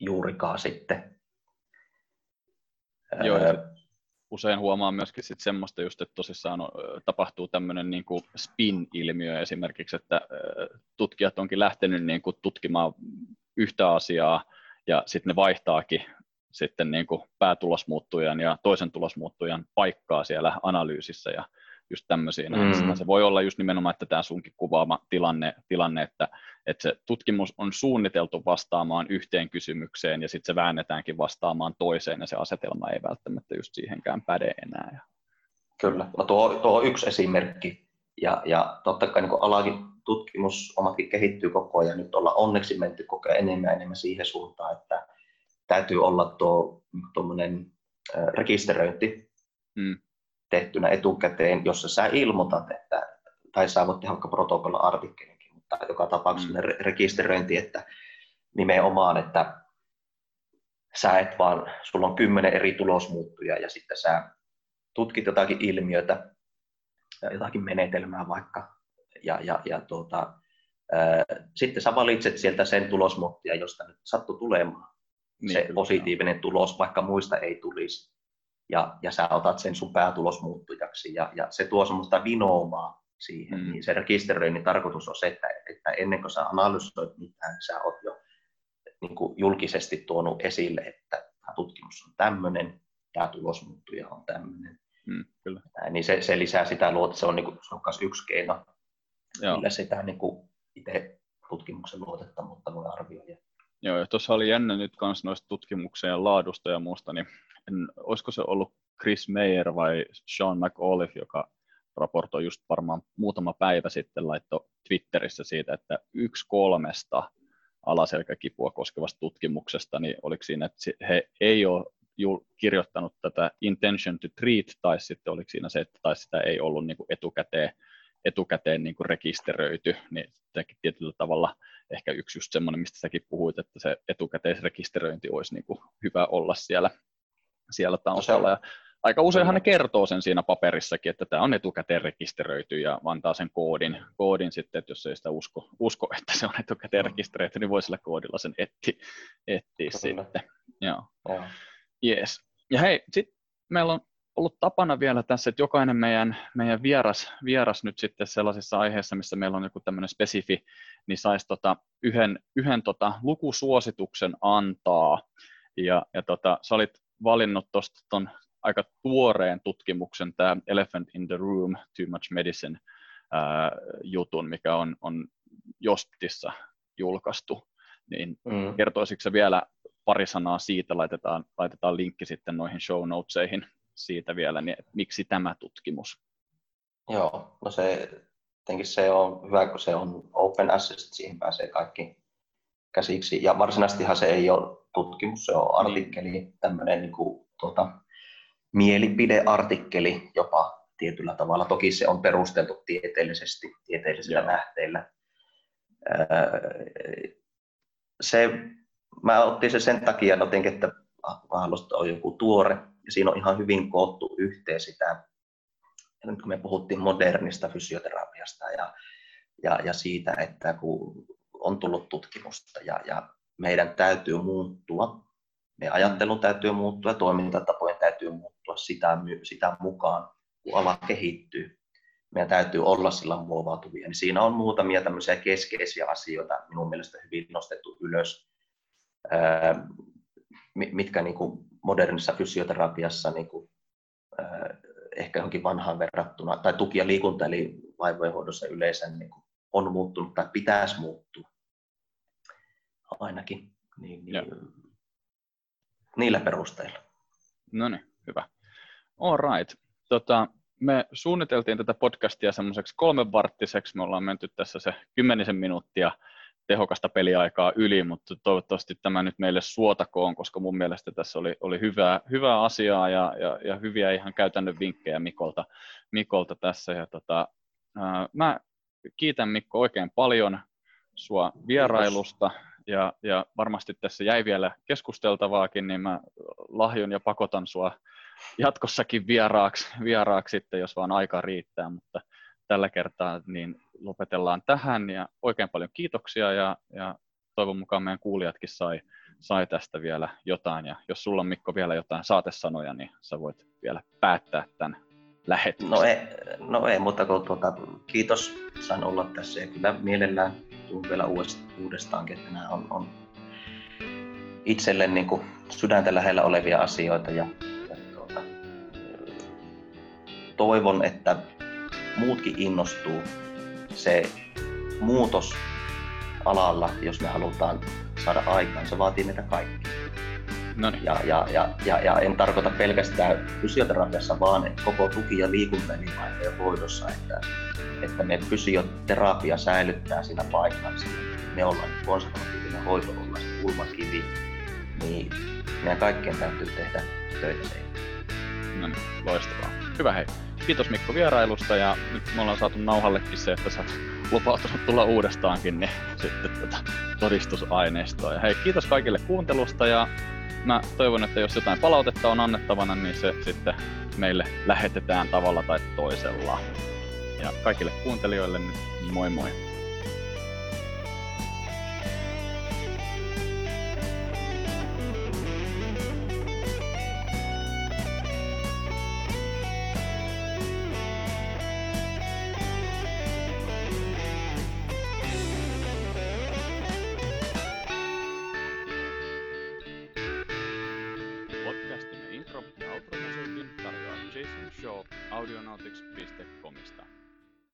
juurikaan sitten. Joo, usein huomaa myöskin sit semmoista just, että tosissaan on, tapahtuu tämmöinen niin spin-ilmiö esimerkiksi, että tutkijat onkin lähtenyt niin kuin tutkimaan yhtä asiaa ja sitten ne vaihtaakin sitten niin kuin päätulosmuuttujan ja toisen tulosmuuttujan paikkaa siellä analyysissä ja just tämmöisiä. Mm. Se voi olla just nimenomaan, että tämä sunkin kuvaama tilanne, tilanne että, että se tutkimus on suunniteltu vastaamaan yhteen kysymykseen ja sitten se väännetäänkin vastaamaan toiseen ja se asetelma ei välttämättä just siihenkään päde enää. Kyllä, no tuo, tuo on yksi esimerkki ja, ja totta kai niin alakin tutkimus omatkin kehittyy koko ajan. Nyt ollaan onneksi menty koko ajan enemmän ja enemmän siihen suuntaan, että täytyy olla tuo tuommoinen rekisteröinti, mm tehtynä etukäteen, jossa sä ilmoitat, että, tai sä voit tehdä vaikka protokolla-artikkelinkin, mutta joka tapauksessa mm. rekisteröinti, että nimenomaan, että sä et vaan, sulla on kymmenen eri tulosmuuttuja ja sitten sä tutkit jotakin ilmiötä, jotakin menetelmää vaikka, ja, ja, ja tuota, ää, sitten sä valitset sieltä sen tulosmuuttia, josta nyt sattuu tulemaan niin, se kyllä. positiivinen tulos, vaikka muista ei tulisi ja, ja sä otat sen sun päätulosmuuttujaksi ja, ja se tuo semmoista vinoomaa siihen, mm. niin se rekisteröinnin tarkoitus on se, että, että ennen kuin sä analysoit mitään, sä oot jo niin kuin julkisesti tuonut esille, että tämä tutkimus on tämmöinen, tämä tulosmuuttuja on tämmöinen. Mm, kyllä. Niin se, se, lisää sitä luota, se on, niin kuin, se on yksi keino, Joo. millä sitä niin kuin itse tutkimuksen luotettavuutta voi arvioida. Joo, ja tuossa oli jännä nyt myös noista tutkimuksen laadusta ja muusta, niin en, olisiko se ollut Chris Mayer vai Sean McAuliffe, joka raportoi just varmaan muutama päivä sitten, laittoi Twitterissä siitä, että yksi kolmesta alaselkäkipua koskevasta tutkimuksesta, niin oliko siinä, että he ei ole kirjoittanut tätä intention to treat, tai sitten oliko siinä se, että tai sitä ei ollut niin kuin etukäteen, etukäteen niin kuin rekisteröity, niin tietyllä tavalla ehkä yksi just semmoinen, mistä säkin puhuit, että se etukäteisrekisteröinti olisi niin kuin hyvä olla siellä siellä taustalla. Ja aika useinhan ne kertoo sen siinä paperissakin, että tämä on etukäteen rekisteröity ja antaa sen koodin, koodin sitten, että jos ei sitä usko, usko että se on etukäteen rekisteröity, niin voi sillä koodilla sen etti, etsiä sitten. Joo. Ja. Yes. Ja hei, sitten meillä on ollut tapana vielä tässä, että jokainen meidän, meidän vieras, vieras nyt sitten sellaisissa aiheissa, missä meillä on joku tämmöinen spesifi, niin saisi tota yhden, yhden tota lukusuosituksen antaa. Ja, ja tota, sä olit valinnut tuosta ton aika tuoreen tutkimuksen, tämä Elephant in the Room, Too Much Medicine ää, jutun, mikä on, on Jostissa julkaistu. Niin mm. kertoisitko vielä pari sanaa siitä, laitetaan, laitetaan linkki sitten noihin show notesihin siitä vielä, niin miksi tämä tutkimus? Joo, no se, se on hyvä, kun se on open access, siihen pääsee kaikki käsiksi. Ja varsinaisestihan se ei ole tutkimus, se on artikkeli, niin. tämmöinen niin kuin, tuota, mielipideartikkeli jopa tietyllä tavalla. Toki se on perusteltu tieteellisesti, tieteellisillä Joo. lähteillä. Se, mä otin se sen takia, jotenkin, että Aallosta on joku tuore, ja siinä on ihan hyvin koottu yhteen sitä, nyt kun me puhuttiin modernista fysioterapiasta ja, ja, ja siitä, että kun on tullut tutkimusta ja, ja meidän täytyy muuttua. Meidän ajattelun täytyy muuttua toimintatapojen täytyy muuttua sitä, sitä mukaan, kun ala kehittyy. Meidän täytyy olla sillä muovautuvia. Niin siinä on muutamia tämmöisiä keskeisiä asioita minun mielestä hyvin nostettu ylös, mitkä niin kuin modernissa fysioterapiassa niin kuin, ehkä johonkin vanhaan verrattuna, tai tuki- ja liikunta, eli vaivojen hoidossa yleensä niin kuin on muuttunut tai pitäisi muuttua ainakin, niin, niin niillä perusteilla. No niin, hyvä. All right. Tota, me suunniteltiin tätä podcastia semmoiseksi kolmenvarttiseksi. Me ollaan menty tässä se kymmenisen minuuttia tehokasta peliaikaa yli, mutta toivottavasti tämä nyt meille suotakoon, koska mun mielestä tässä oli, oli hyvää, hyvää asiaa ja, ja, ja hyviä ihan käytännön vinkkejä Mikolta, Mikolta tässä. Ja tota, ää, mä kiitän Mikko oikein paljon sua vierailusta ja, ja varmasti tässä jäi vielä keskusteltavaakin, niin mä lahjon ja pakotan sua jatkossakin vieraaksi, vieraaksi sitten, jos vaan aika riittää, mutta tällä kertaa niin lopetellaan tähän ja oikein paljon kiitoksia ja, ja toivon mukaan meidän kuulijatkin sai, sai tästä vielä jotain ja jos sulla on Mikko vielä jotain saatesanoja, niin sä voit vielä päättää tämän lähetyksen. No ei, no ei mutta kun tuota, kiitos, sain olla tässä ja kyllä mielellään tuun vielä uudestaankin, että nämä on, on itselle niin kuin sydäntä lähellä olevia asioita ja, ja tuota, toivon, että muutkin innostuu. Se muutos alalla, jos me halutaan saada aikaan, se vaatii meitä kaikkia. Ja, ja, ja, ja, ja, en tarkoita pelkästään fysioterapiassa, vaan koko tuki- ja liikuntaelinvaihtojen hoidossa, että, että me fysioterapia säilyttää siinä paikassa. Me ollaan konservatiivinen hoito, ollaan kulmakivi, niin meidän kaikkien täytyy tehdä töitä sen. No niin, loistavaa. Hyvä hei. Kiitos Mikko vierailusta ja nyt me ollaan saatu nauhallekin se, että sä oot lupautunut tulla uudestaankin, niin sitten tätä todistusaineistoa. Ja hei, kiitos kaikille kuuntelusta ja mä toivon, että jos jotain palautetta on annettavana, niin se sitten meille lähetetään tavalla tai toisella. Ja kaikille kuuntelijoille nyt moi moi!